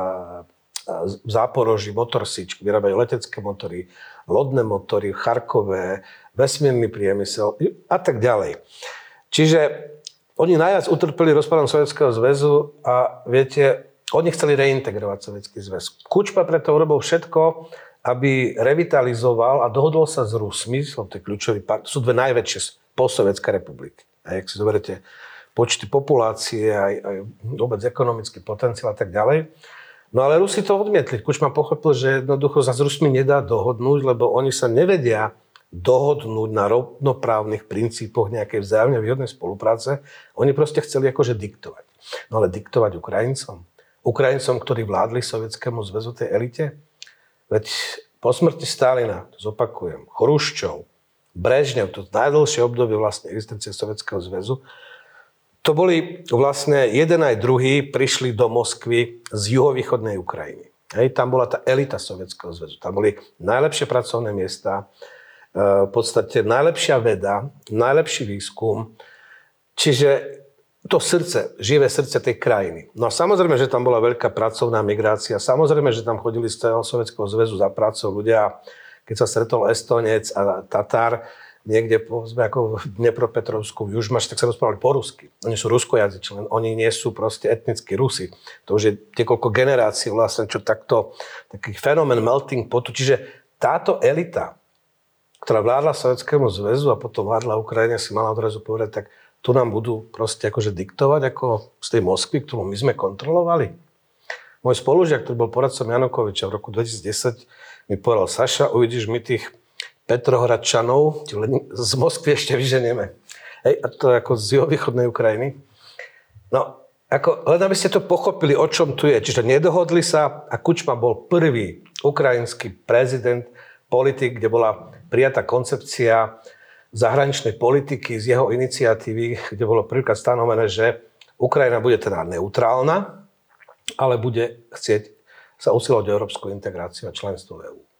v Záporoží Motorsič, vyrábajú letecké motory, lodné motory, Charkové, vesmírny priemysel a tak ďalej. Čiže oni najviac utrpeli rozpadom Sovjetského zväzu a viete, oni chceli reintegrovať Sovietský zväz. Kučpa preto urobil všetko, aby revitalizoval a dohodol sa s Rusmi, to je kľúčový sú dve najväčšie postsovetské republiky. A ak si zoberete počty populácie, aj, aj vôbec ekonomický potenciál a tak ďalej, No ale Rusi to odmietli. Kučma pochopil, že jednoducho sa s Rusmi nedá dohodnúť, lebo oni sa nevedia dohodnúť na rovnoprávnych princípoch nejakej vzájomne výhodnej spolupráce. Oni proste chceli akože diktovať. No ale diktovať Ukrajincom? Ukrajincom, ktorí vládli Sovietskému zväzu tej elite? Veď po smrti Stalina, to zopakujem, Chruščov, Brežnev, to najdlhšie obdobie vlastne existencie Sovietskeho zväzu, to boli vlastne jeden aj druhý prišli do Moskvy z juhovýchodnej Ukrajiny. Hej, tam bola tá elita Sovietskeho zväzu. Tam boli najlepšie pracovné miesta, e, v podstate najlepšia veda, najlepší výskum. Čiže to srdce, živé srdce tej krajiny. No a samozrejme, že tam bola veľká pracovná migrácia. Samozrejme, že tam chodili z celého Sovietskeho zväzu za prácou ľudia. Keď sa stretol Estonec a Tatár, niekde povedzme ako v Dnepropetrovsku, Južmaš, tak sa rozprávali po rusky. Oni sú ruskojazyční, oni nie sú proste etnickí Rusi. To už je niekoľko generácií vlastne, čo takto, taký fenomén melting potu. Čiže táto elita, ktorá vládla Sovjetskému zväzu a potom vládla Ukrajine, si mala odrazu povedať, tak tu nám budú proste akože diktovať ako z tej Moskvy, ktorú my sme kontrolovali. Môj spolužiak, ktorý bol poradcom Janukoviča v roku 2010, mi povedal, Saša, uvidíš, my tých Petrohradčanov z Moskvy ešte vyženieme. Hej, a to ako z juhovýchodnej Ukrajiny. No, ako, len aby ste to pochopili, o čom tu je. Čiže nedohodli sa a Kučma bol prvý ukrajinský prezident, politik, kde bola prijatá koncepcia zahraničnej politiky z jeho iniciatívy, kde bolo prvýkrát stanovené, že Ukrajina bude teda neutrálna, ale bude chcieť sa usilovať o európsku integráciu a členstvo v EU.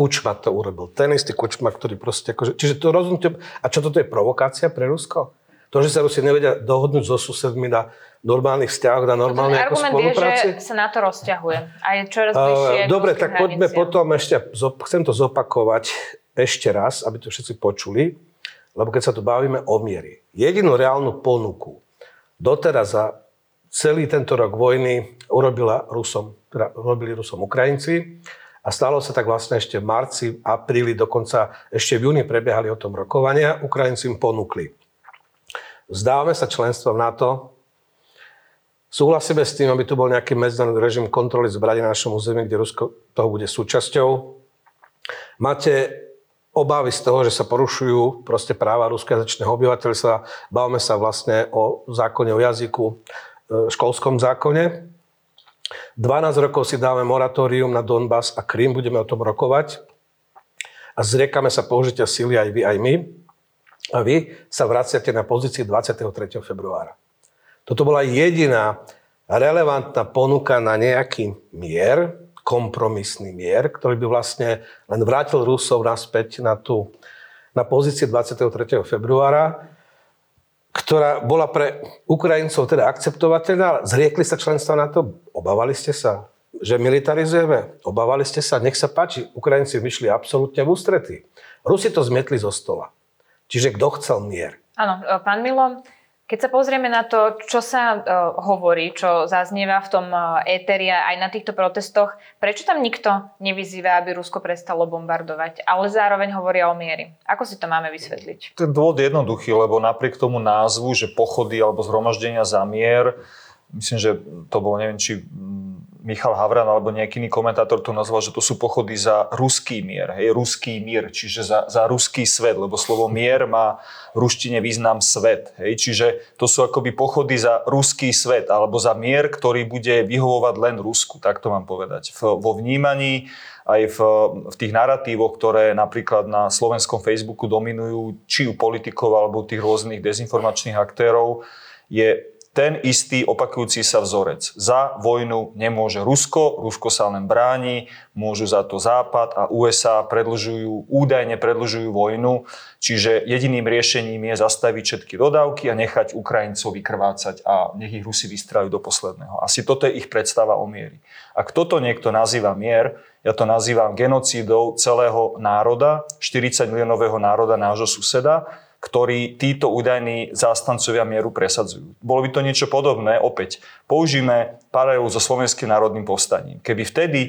Kučma to urobil. Ten istý Kučma, ktorý proste... Akože, čiže to rozhodnutie... A čo toto je provokácia pre Rusko? To, že sa Rusi nevedia dohodnúť so susedmi na normálnych vzťahoch, na normálnej ako spolupráci? je, že sa na to rozťahuje. A je čoraz bližšie Dobre, tak poďme potom ešte, chcem to zopakovať ešte raz, aby to všetci počuli, lebo keď sa tu bavíme o miery. Jedinú reálnu ponuku doteraz za celý tento rok vojny urobila Rusom, teda urobili Rusom Ukrajinci a stalo sa tak vlastne ešte v marci, apríli, dokonca ešte v júni prebiehali o tom rokovania. Ukrajinci im ponúkli Vzdávame sa členstva v NATO. Súhlasíme s tým, aby tu bol nejaký medzinárodný režim kontroly zbraní na našom území, kde Rusko toho bude súčasťou. Máte obavy z toho, že sa porušujú proste práva ruskojazyčného obyvateľstva. Bavíme sa vlastne o zákone o jazyku, e, školskom zákone. 12 rokov si dáme moratórium na Donbass a Krym, budeme o tom rokovať. A zriekame sa použitia sily aj vy, aj my. A vy sa vraciate na pozícii 23. februára. Toto bola jediná relevantná ponuka na nejaký mier, kompromisný mier, ktorý by vlastne len vrátil Rusov naspäť na, tú, na pozície 23. februára, ktorá bola pre Ukrajincov teda akceptovateľná, ale zriekli sa členstva na to. Obávali ste sa, že militarizujeme? Obávali ste sa? Nech sa páči, Ukrajinci vyšli absolútne v ústretí. Rusi to zmietli zo stola. Čiže kto chcel mier? Áno, pán Milo, keď sa pozrieme na to, čo sa uh, hovorí, čo zaznieva v tom uh, éteri aj na týchto protestoch, prečo tam nikto nevyzýva, aby Rusko prestalo bombardovať, ale zároveň hovoria o miery? Ako si to máme vysvetliť? Ten dôvod je jednoduchý, lebo napriek tomu názvu, že pochody alebo zhromaždenia za mier, myslím, že to bolo, neviem, či Michal Havran alebo nejaký iný komentátor to nazval, že to sú pochody za ruský mier, hej, ruský mier, čiže za, za ruský svet, lebo slovo mier má v ruštine význam svet, hej, čiže to sú akoby pochody za ruský svet, alebo za mier, ktorý bude vyhovovať len Rusku, tak to mám povedať. V, vo vnímaní aj v, v tých narratívoch, ktoré napríklad na slovenskom Facebooku dominujú, či u politikov alebo tých rôznych dezinformačných aktérov, je ten istý opakujúci sa vzorec. Za vojnu nemôže Rusko, Rusko sa len bráni, môžu za to Západ a USA predlžujú, údajne predlžujú vojnu, čiže jediným riešením je zastaviť všetky dodávky a nechať Ukrajincov vykrvácať a nech ich Rusi vystrajú do posledného. Asi toto je ich predstava o miery. Ak toto niekto nazýva mier, ja to nazývam genocídou celého národa, 40 miliónového národa nášho suseda, ktorý títo údajní zástancovia mieru presadzujú. Bolo by to niečo podobné, opäť, použijeme paralelu so Slovenským národným povstaním. Keby vtedy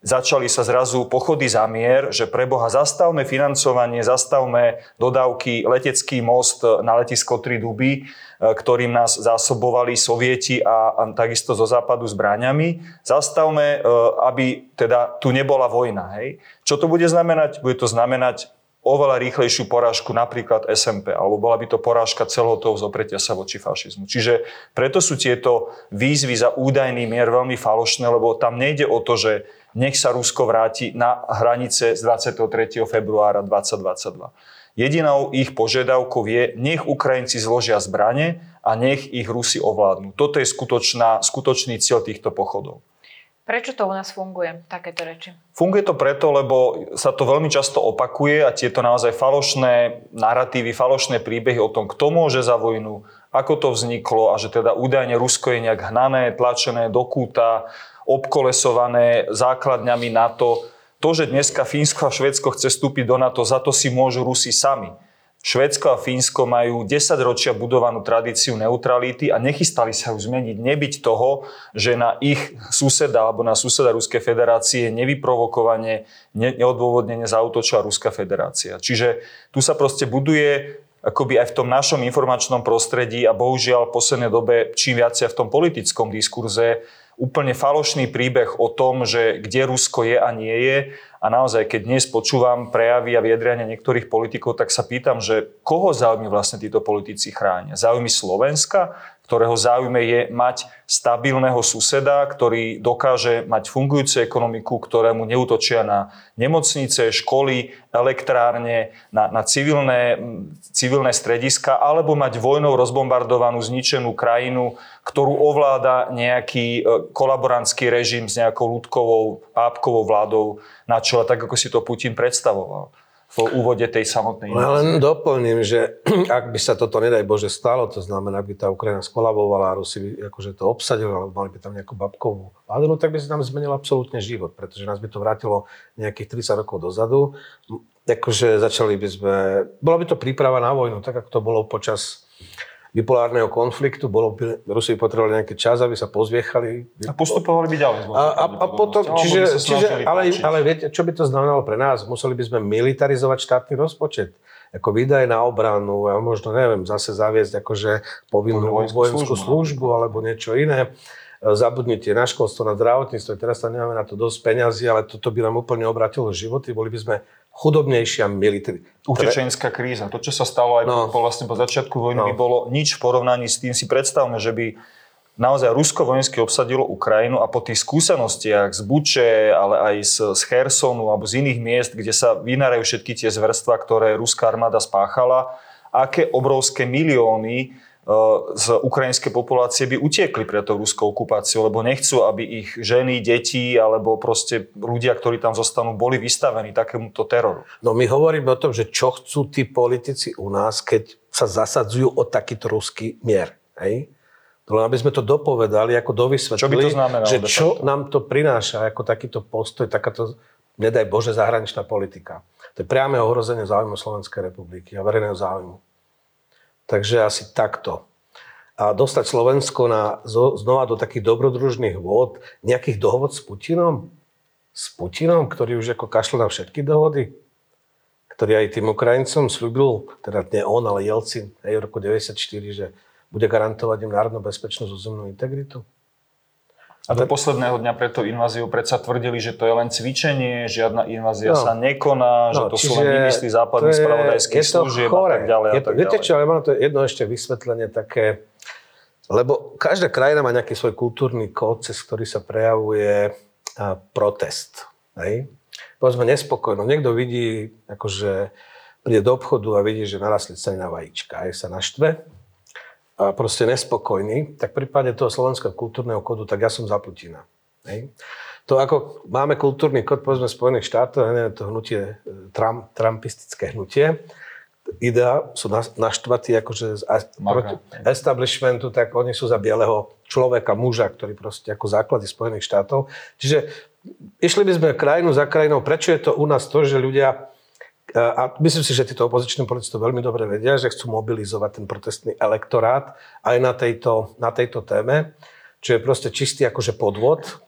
začali sa zrazu pochody za mier, že pre Boha zastavme financovanie, zastavme dodávky, letecký most na letisko Tri Duby, e, ktorým nás zásobovali sovieti a, a takisto zo západu zbráňami. Zastavme, e, aby teda tu nebola vojna. Hej. Čo to bude znamenať? Bude to znamenať oveľa rýchlejšiu porážku napríklad SMP, alebo bola by to porážka celého toho zopretia sa voči fašizmu. Čiže preto sú tieto výzvy za údajný mier veľmi falošné, lebo tam nejde o to, že nech sa Rusko vráti na hranice z 23. februára 2022. Jedinou ich požiadavkou je, nech Ukrajinci zložia zbrane a nech ich Rusi ovládnu. Toto je skutočná, skutočný cieľ týchto pochodov. Prečo to u nás funguje, takéto reči? Funguje to preto, lebo sa to veľmi často opakuje a tieto naozaj falošné narratívy, falošné príbehy o tom, kto môže za vojnu, ako to vzniklo a že teda údajne Rusko je nejak hnané, tlačené do kúta, obkolesované základňami NATO. To, že dneska Fínsko a Švedsko chce vstúpiť do NATO, za to si môžu Rusi sami. Švédsko a Fínsko majú 10 ročia budovanú tradíciu neutrality a nechystali sa ju zmeniť. Nebyť toho, že na ich suseda alebo na suseda Ruskej federácie nevyprovokovane, neodôvodnene zautočila Ruská federácia. Čiže tu sa proste buduje akoby aj v tom našom informačnom prostredí a bohužiaľ v poslednej dobe čím viacej v tom politickom diskurze úplne falošný príbeh o tom, že kde Rusko je a nie je. A naozaj, keď dnes počúvam prejavy a vyjadrenia niektorých politikov, tak sa pýtam, že koho záujmy vlastne títo politici chránia? Záujmy Slovenska? ktorého záujme je mať stabilného suseda, ktorý dokáže mať fungujúcu ekonomiku, ktorému neutočia na nemocnice, školy, elektrárne, na, na civilné, civilné strediska, alebo mať vojnou rozbombardovanú, zničenú krajinu, ktorú ovláda nejaký e, kolaborantský režim s nejakou ľudkovou, pápkovou vládou na čele, tak ako si to Putin predstavoval v úvode tej samotnej invázie. len doplním, že ak by sa toto, nedaj Bože, stalo, to znamená, ak by tá Ukrajina skolabovala a Rusi by akože to obsadili, alebo mali by tam nejakú babkovú vládu, no tak by sa nám zmenil absolútne život, pretože nás by to vrátilo nejakých 30 rokov dozadu. Akože začali by sme, bola by to príprava na vojnu, tak ako to bolo počas bipolárneho konfliktu, bolo by, Rusi potrebovali nejaký čas, aby sa pozviechali. A postupovali by ďalej. A, a, a potom, čiže, čiže ale, ale viete, čo by to znamenalo pre nás? Museli by sme militarizovať štátny rozpočet ako výdaje na obranu a možno, neviem, zase zaviesť akože povinnú vojenskú, vojenskú službu, službu alebo niečo iné. Zabudnite na školstvo, na zdravotníctvo, teraz sa nemáme na to dosť peňazí, ale toto by nám úplne obratilo životy, boli by sme chudobnejšia military. Utečenská kríza. To, čo sa stalo aj no. po, vlastne po začiatku vojny, no. by bolo nič v porovnaní s tým. Si predstavme, že by naozaj Rusko vojensky obsadilo Ukrajinu a po tých skúsenostiach z Buče, ale aj z, z Chersonu alebo z iných miest, kde sa vynárajú všetky tie zverstva, ktoré ruská armáda spáchala, aké obrovské milióny z ukrajinskej populácie by utiekli pre tú ruskou okupáciu, lebo nechcú, aby ich ženy, deti alebo proste ľudia, ktorí tam zostanú, boli vystavení takémuto teroru. No my hovoríme o tom, že čo chcú tí politici u nás, keď sa zasadzujú o takýto ruský mier. Hej? Len aby sme to dopovedali, ako dovysvetlili, čo by to znamenalo, že čo nám to prináša ako takýto postoj, takáto, nedaj Bože, zahraničná politika. To je priame ohrozenie záujmu Slovenskej republiky a verejného záujmu. Takže asi takto. A dostať Slovensko na, znova do takých dobrodružných vôd, nejakých dohod s Putinom? S Putinom, ktorý už ako kašľal na všetky dohody? Ktorý aj tým Ukrajincom slúbil, teda nie on, ale Jelcin, aj v roku 94, že bude garantovať im národnú bezpečnosť, územnú integritu? A do posledného dňa pred tou inváziou predsa tvrdili, že to je len cvičenie, žiadna invázia no. sa nekoná, no, že to sú len vymysly západných spravodajských služieb a tak ďalej. Je to, a tak viete čo, ale mám to jedno ešte vysvetlenie také, lebo každá krajina má nejaký svoj kultúrny kód, cez ktorý sa prejavuje protest. Hej? Povedzme nespokojno. Niekto vidí, akože príde do obchodu a vidí, že narastli ceny na vajíčka. Aj sa naštve, a proste nespokojný, tak v prípade toho slovenského kultúrneho kodu, tak ja som za Putina. Hej. To ako máme kultúrny kód, povedzme Spojených štátov, neviem, to hnutie, e, Trump, trumpistické hnutie, idea sú naštvatí akože z proti establishmentu, tak oni sú za bieleho človeka, muža, ktorý proste ako základy Spojených štátov. Čiže išli by sme krajinu za krajinou. Prečo je to u nás to, že ľudia a myslím si, že títo opoziční politici to veľmi dobre vedia, že chcú mobilizovať ten protestný elektorát aj na tejto, na tejto téme, čo je proste čistý akože podvod.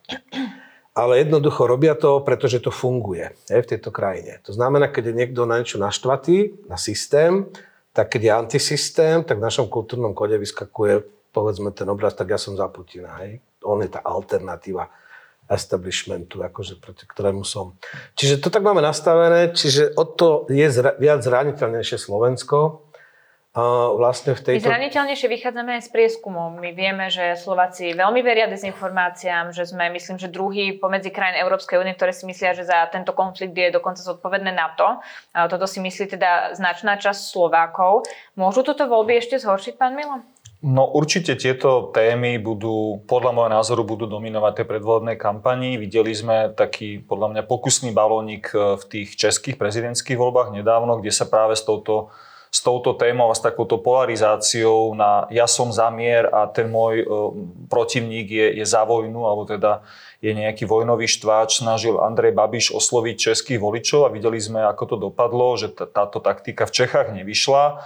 Ale jednoducho robia to, pretože to funguje aj v tejto krajine. To znamená, keď je niekto na niečo naštvatý, na systém, tak keď je antisystém, tak v našom kultúrnom kode vyskakuje povedzme ten obraz, tak ja som za Putina. Hej? On je tá alternatíva establishmentu, akože proti ktorému som. Čiže to tak máme nastavené, čiže o to je zra, viac zraniteľnejšie Slovensko. Vlastne v tejto... My zraniteľnejšie vychádzame aj z prieskumov. My vieme, že Slováci veľmi veria dezinformáciám, že sme, myslím, že druhý pomedzi krajín Európskej únie, ktoré si myslia, že za tento konflikt je dokonca zodpovedné NATO. A toto si myslí teda značná časť Slovákov. Môžu toto voľby ešte zhoršiť, pán Milo? No určite tieto témy budú, podľa môjho názoru, budú dominovať tej predvolebnej kampani. Videli sme taký, podľa mňa, pokusný balónik e, v tých českých prezidentských voľbách nedávno, kde sa práve s touto, s touto témou a s takouto polarizáciou na ja som za mier a ten môj e, protivník je, je za vojnu, alebo teda je nejaký vojnový štváč, snažil Andrej Babiš osloviť českých voličov a videli sme, ako to dopadlo, že táto taktika v Čechách nevyšla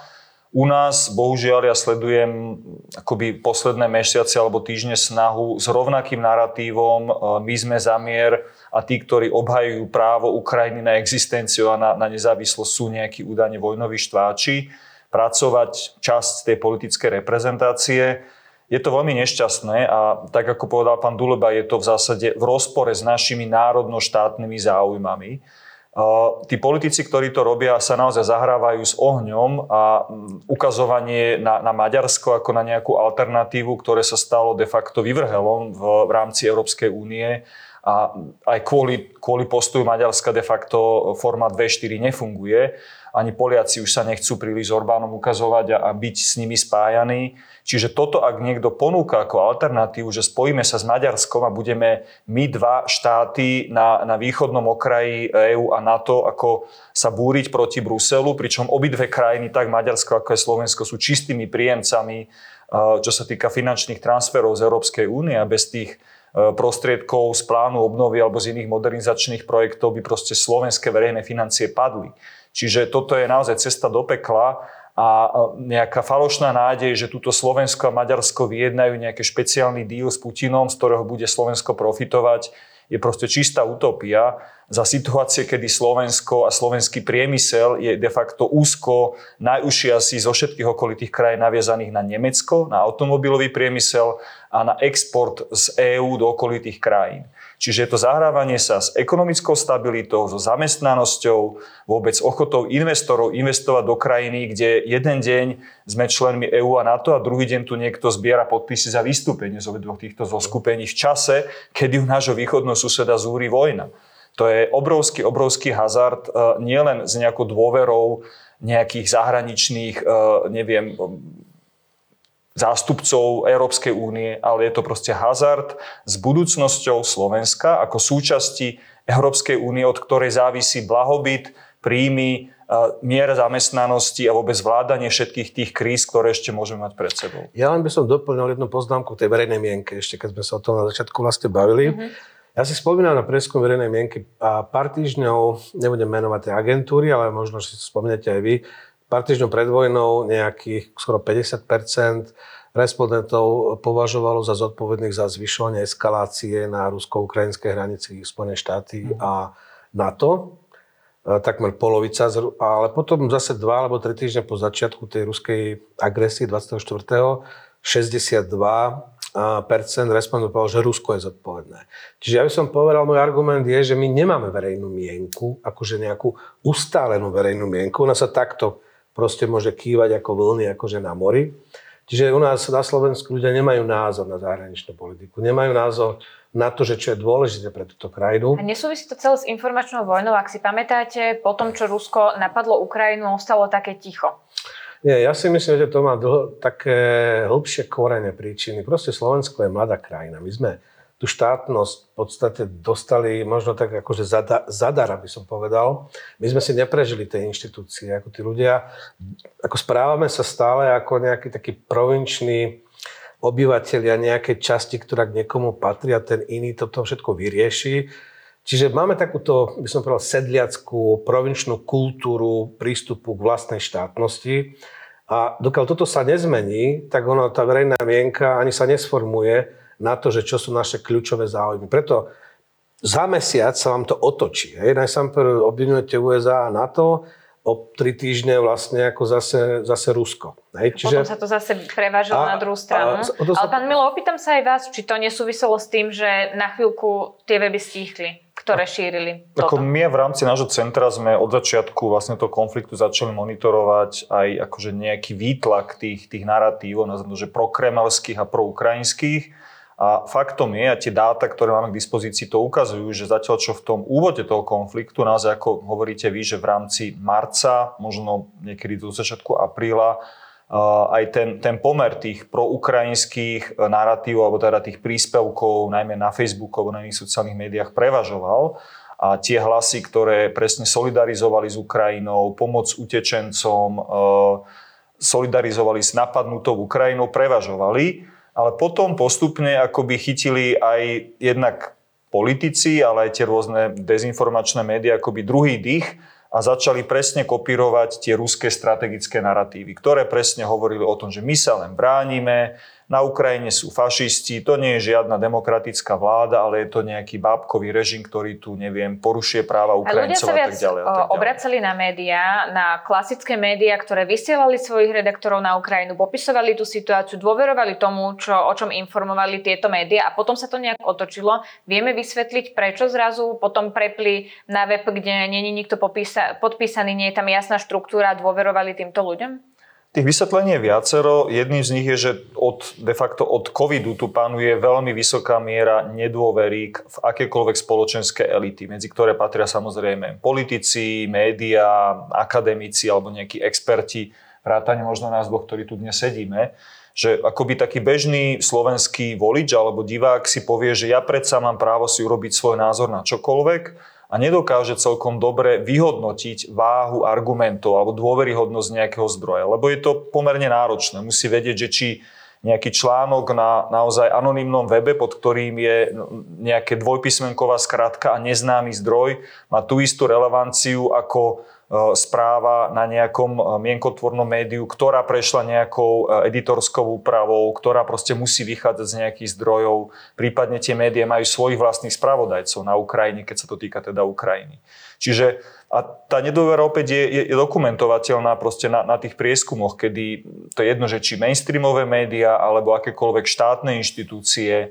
u nás, bohužiaľ, ja sledujem akoby posledné mesiace alebo týždne snahu s rovnakým narratívom e, my sme za mier a tí, ktorí obhajujú právo Ukrajiny na existenciu a na, na nezávislosť sú nejakí údajne vojnoví štváči, pracovať časť tej politickej reprezentácie. je to veľmi nešťastné a tak ako povedal pán Duleba, je to v zásade v rozpore s našimi národno-štátnymi záujmami. Tí politici, ktorí to robia, sa naozaj zahrávajú s ohňom a ukazovanie na, na Maďarsko ako na nejakú alternatívu, ktoré sa stalo de facto vyvrhelom v, v rámci Európskej únie a aj kvôli, kvôli postoju Maďarska de facto formát V4 nefunguje ani Poliaci už sa nechcú príliš Orbánom ukazovať a, a byť s nimi spájaní. Čiže toto, ak niekto ponúka ako alternatívu, že spojíme sa s Maďarskom a budeme my dva štáty na, na východnom okraji EÚ a NATO ako sa búriť proti Bruselu, pričom obidve krajiny, tak Maďarsko ako aj Slovensko, sú čistými príjemcami, čo sa týka finančných transferov z Európskej únie a bez tých prostriedkov z plánu obnovy alebo z iných modernizačných projektov by proste slovenské verejné financie padli. Čiže toto je naozaj cesta do pekla a nejaká falošná nádej, že túto Slovensko a Maďarsko vyjednajú nejaký špeciálny díl s Putinom, z ktorého bude Slovensko profitovať, je proste čistá utopia za situácie, kedy Slovensko a slovenský priemysel je de facto úzko, najúžšie asi zo všetkých okolitých krajín naviazaných na Nemecko, na automobilový priemysel a na export z EÚ do okolitých krajín. Čiže je to zahrávanie sa s ekonomickou stabilitou, so zamestnanosťou, vôbec ochotou investorov investovať do krajiny, kde jeden deň sme členmi EÚ a NATO a druhý deň tu niekto zbiera podpisy za vystúpenie z obidvoch týchto zoskupení v čase, kedy u nášho východného suseda zúri vojna. To je obrovský, obrovský hazard, e, nielen s nejakou dôverou nejakých zahraničných, e, neviem, zástupcov Európskej únie, ale je to proste hazard s budúcnosťou Slovenska ako súčasti Európskej únie, od ktorej závisí blahobyt, príjmy, miera zamestnanosti a vôbec zvládanie všetkých tých kríz, ktoré ešte môžeme mať pred sebou. Ja len by som doplnil jednu poznámku tej verejnej mienke, ešte keď sme sa o tom na začiatku vlastne bavili. Mm-hmm. Ja si spomínam na preskum verejnej mienky a pár týždňov, nebudem menovať tie agentúry, ale možno si spomínate aj vy, pár týždňov pred vojnou nejakých skoro 50% respondentov považovalo za zodpovedných za zvyšovanie eskalácie na rusko-ukrajinskej hranici Spojené štáty a NATO. E, takmer polovica, ale potom zase dva alebo tri týždne po začiatku tej ruskej agresie 24. 62 respondentov povedal, že Rusko je zodpovedné. Čiže ja by som povedal, môj argument je, že my nemáme verejnú mienku, akože nejakú ustálenú verejnú mienku. Ona sa takto proste môže kývať ako vlny, akože na mori. Čiže u nás na Slovensku ľudia nemajú názor na zahraničnú politiku, nemajú názor na to, že čo je dôležité pre túto krajinu. A nesúvisí to celé s informačnou vojnou, ak si pamätáte, po tom, čo Rusko napadlo Ukrajinu, ostalo také ticho. Nie, ja si myslím, že to má dlho, také hĺbšie korene príčiny. Proste Slovensko je mladá krajina. My sme tú štátnosť v podstate dostali možno tak akože zada, zadar, aby som povedal. My sme si neprežili tie inštitúcie, ako tí ľudia, ako správame sa stále ako nejaký taký provinčný obyvateľia nejakej časti, ktorá k niekomu patrí a ten iný toto všetko vyrieši. Čiže máme takúto, by som povedal, sedliackú provinčnú kultúru prístupu k vlastnej štátnosti. A dokiaľ toto sa nezmení, tak ono, tá verejná mienka ani sa nesformuje na to, že čo sú naše kľúčové záujmy. Preto za mesiac sa vám to otočí. Hej. Najsám obvinujete USA a NATO, o tri týždne vlastne ako zase, zase Rusko. Hej, čiže... Potom sa to zase prevážilo na druhú stranu. A, a, Ale pán Milo, opýtam sa aj vás, či to nesúviselo s tým, že na chvíľku tie weby stíchli, ktoré šírili toto. Ako my v rámci nášho centra sme od začiatku vlastne toho konfliktu začali monitorovať aj akože nejaký výtlak tých, tých narratívov, nazvem to, že prokremelských a proukrajinských a faktom je, a tie dáta, ktoré máme k dispozícii, to ukazujú, že zatiaľ čo v tom úvode toho konfliktu, naozaj ako hovoríte vy, že v rámci marca, možno niekedy do začiatku apríla, aj ten, ten pomer tých proukrajinských e, narratívov, alebo teda tých príspevkov, najmä na Facebooku alebo na iných sociálnych médiách, prevažoval. A tie hlasy, ktoré presne solidarizovali s Ukrajinou, pomoc utečencom, e, solidarizovali s napadnutou Ukrajinou, prevažovali ale potom postupne akoby chytili aj jednak politici, ale aj tie rôzne dezinformačné médiá akoby druhý dých a začali presne kopírovať tie ruské strategické narratívy, ktoré presne hovorili o tom, že my sa len bránime, na Ukrajine sú fašisti, to nie je žiadna demokratická vláda, ale je to nejaký bábkový režim, ktorý tu, neviem, porušuje práva Ukrajincov a, a tak ďalej. A tak ďalej. obracali na médiá, na klasické médiá, ktoré vysielali svojich redaktorov na Ukrajinu, popisovali tú situáciu, dôverovali tomu, čo, o čom informovali tieto médiá a potom sa to nejak otočilo. Vieme vysvetliť, prečo zrazu potom prepli na web, kde není nikto popísa, podpísaný, nie je tam jasná štruktúra dôverovali týmto ľuďom? Tých vysvetlení je viacero. Jedným z nich je, že od, de facto od covidu tu panuje veľmi vysoká miera nedôvery v akékoľvek spoločenské elity, medzi ktoré patria samozrejme politici, médiá, akademici alebo nejakí experti, vrátane možno nás dvoch, ktorí tu dnes sedíme, že akoby taký bežný slovenský volič alebo divák si povie, že ja predsa mám právo si urobiť svoj názor na čokoľvek, a nedokáže celkom dobre vyhodnotiť váhu argumentov alebo dôveryhodnosť nejakého zdroja. Lebo je to pomerne náročné. Musí vedieť, že či nejaký článok na naozaj anonymnom webe, pod ktorým je nejaké dvojpísmenková skratka a neznámy zdroj, má tú istú relevanciu ako správa na nejakom e, mienkotvornom médiu, ktorá prešla nejakou e, editorskou úpravou, ktorá proste musí vychádzať z nejakých zdrojov. Prípadne tie médiá majú svojich vlastných spravodajcov na Ukrajine, keď sa to týka teda Ukrajiny. Čiže a tá nedôvera opäť je, je dokumentovateľná proste na, na tých prieskumoch, kedy to je jedno, že či mainstreamové médiá alebo akékoľvek štátne inštitúcie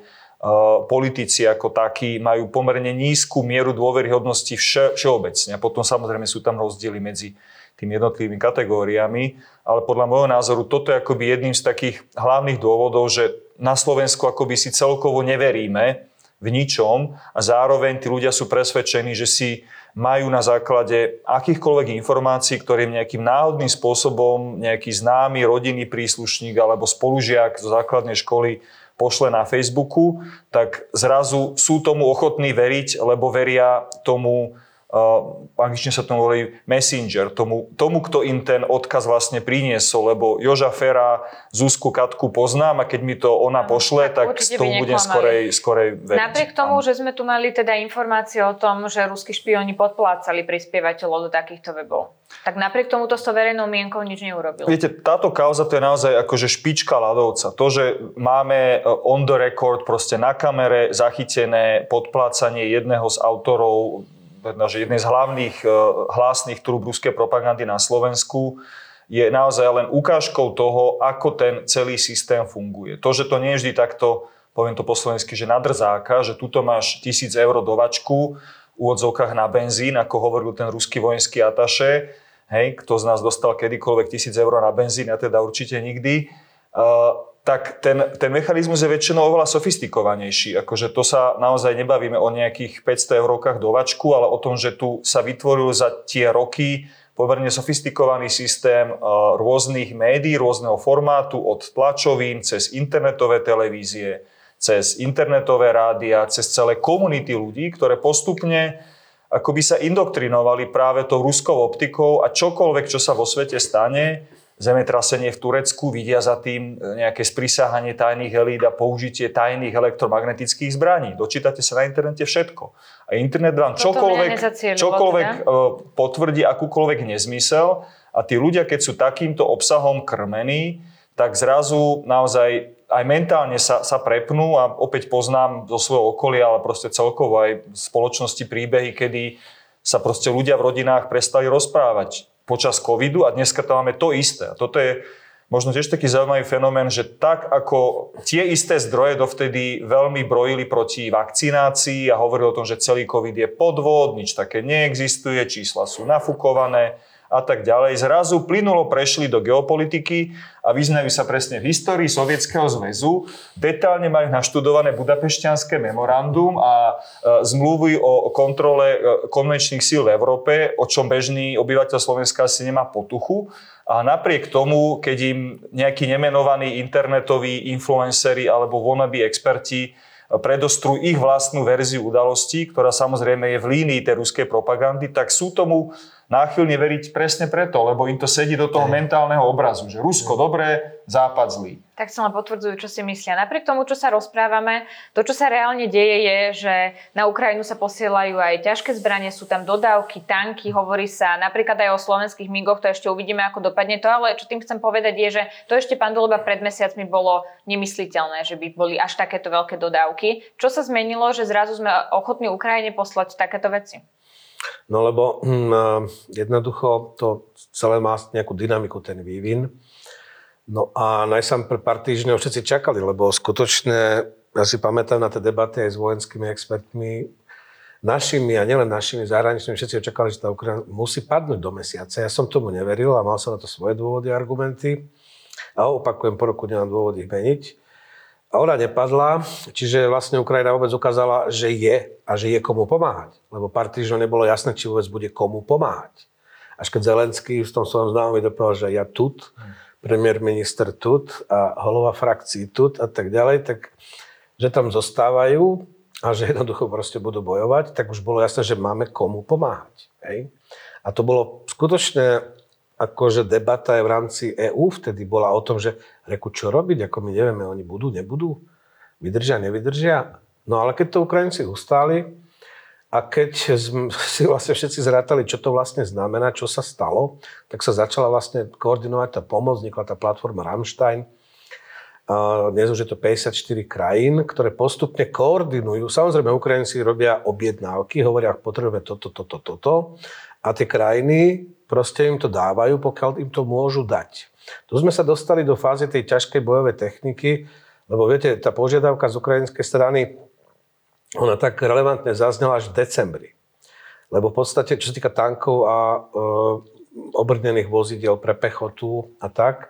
politici ako takí majú pomerne nízku mieru dôveryhodnosti vše, všeobecne. A potom samozrejme sú tam rozdiely medzi tými jednotlivými kategóriami, ale podľa môjho názoru toto je akoby jedným z takých hlavných dôvodov, že na Slovensku akoby si celkovo neveríme v ničom a zároveň tí ľudia sú presvedčení, že si majú na základe akýchkoľvek informácií, ktorým nejakým náhodným spôsobom nejaký známy rodinný príslušník alebo spolužiak zo základnej školy pošle na Facebooku, tak zrazu sú tomu ochotní veriť, lebo veria tomu, uh, anglične sa tomu volí messenger, tomu, tomu, kto im ten odkaz vlastne priniesol, lebo Joža Fera, Zuzku Katku poznám a keď mi to ona pošle, tak, tak tomu budem skorej, skorej veriť. Napriek tomu, že sme tu mali teda informácie o tom, že ruskí špioni podplácali prispievateľov do takýchto webov. Tak napriek tomu to s to verejnou mienkou nič neurobilo. Viete, táto kauza to je naozaj akože špička ľadovca. To, že máme e, on the record, proste na kamere zachytené podplácanie jedného z autorov, teda, že jednej z hlavných e, hlásnych trúb ruskej propagandy na Slovensku, je naozaj len ukážkou toho, ako ten celý systém funguje. To, že to nie je vždy takto, poviem to po slovensky, že nadrzáka, že tuto máš tisíc eur dovačku, úvodzovkách na benzín, ako hovoril ten ruský vojenský ataše. Hej, kto z nás dostal kedykoľvek tisíc eur na benzín, ja teda určite nikdy. Uh, tak ten, ten mechanizmus je väčšinou oveľa sofistikovanejší. Akože to sa naozaj nebavíme o nejakých 500 eurokách dovačku, ale o tom, že tu sa vytvoril za tie roky pomerne sofistikovaný systém rôznych médií, rôzneho formátu, od tlačovín cez internetové televízie, cez internetové rádia, cez celé komunity ľudí, ktoré postupne akoby sa indoktrinovali práve tou ruskou optikou a čokoľvek, čo sa vo svete stane, zemetrasenie v Turecku, vidia za tým nejaké sprísahanie tajných elít a použitie tajných elektromagnetických zbraní. Dočítate sa na internete všetko. A internet vám čokoľvek, čokoľvek teda? E, potvrdí akúkoľvek nezmysel a tí ľudia, keď sú takýmto obsahom krmení, tak zrazu naozaj aj mentálne sa, sa prepnú a opäť poznám zo svojho okolia, ale proste celkovo aj v spoločnosti príbehy, kedy sa proste ľudia v rodinách prestali rozprávať počas covidu a dneska to máme to isté. A toto je možno tiež taký zaujímavý fenomén, že tak ako tie isté zdroje dovtedy veľmi brojili proti vakcinácii a hovorili o tom, že celý covid je podvod, nič také neexistuje, čísla sú nafukované, a tak ďalej, zrazu plynulo prešli do geopolitiky a vyznajú sa presne v histórii Sovietskeho zväzu, detálne majú naštudované budapešťanské memorandum a e, zmluvy o kontrole e, konvenčných síl v Európe, o čom bežný obyvateľ Slovenska asi nemá potuchu. A napriek tomu, keď im nejakí nemenovaní internetoví influenceri alebo wannabe experti predostrú ich vlastnú verziu udalostí, ktorá samozrejme je v línii tej ruskej propagandy, tak sú tomu náchylne veriť presne preto, lebo im to sedí do toho mentálneho obrazu, že Rusko dobré, Západ zlý. Tak sa len potvrdzujú, čo si myslia. Napriek tomu, čo sa rozprávame, to, čo sa reálne deje, je, že na Ukrajinu sa posielajú aj ťažké zbranie, sú tam dodávky, tanky, hovorí sa napríklad aj o slovenských migoch, to ešte uvidíme, ako dopadne to, ale čo tým chcem povedať je, že to ešte pán Duleba pred mesiacmi bolo nemysliteľné, že by boli až takéto veľké dodávky. Čo sa zmenilo, že zrazu sme ochotní Ukrajine poslať takéto veci? No lebo hm, jednoducho to celé má nejakú dynamiku, ten vývin. No a najsám pre pár týždňov všetci čakali, lebo skutočne, ja si pamätám na tie debaty aj s vojenskými expertmi, našimi a nielen našimi zahraničnými, všetci očakali, že tá Ukrajina musí padnúť do mesiaca. Ja som tomu neveril a mal som na to svoje dôvody a argumenty. A opakujem, po roku nemám dôvod ich meniť. A ona nepadla, čiže vlastne Ukrajina vôbec ukázala, že je a že je komu pomáhať. Lebo pár týždňov nebolo jasné, či vôbec bude komu pomáhať. Až keď Zelenský v tom svojom známom dopovedal, že ja tut, premiér minister tut a holova frakcií tut a tak ďalej, tak že tam zostávajú a že jednoducho proste budú bojovať, tak už bolo jasné, že máme komu pomáhať. Hej? A to bolo skutočne akože debata aj v rámci EÚ vtedy bola o tom, že reku, čo robiť, ako my nevieme, oni budú, nebudú, vydržia, nevydržia. No ale keď to Ukrajinci ustáli, a keď si vlastne všetci zrátali, čo to vlastne znamená, čo sa stalo, tak sa začala vlastne koordinovať tá pomoc, vznikla tá platforma Rammstein. Dnes už je to 54 krajín, ktoré postupne koordinujú. Samozrejme, Ukrajinci robia objednávky, hovoria, potrebujeme toto, toto, toto. A tie krajiny proste im to dávajú, pokiaľ im to môžu dať. Tu sme sa dostali do fázy tej ťažkej bojovej techniky, lebo viete, tá požiadavka z ukrajinskej strany ona tak relevantne zaznela až v decembri. Lebo v podstate, čo sa týka tankov a e, obrnených vozidel pre pechotu a tak,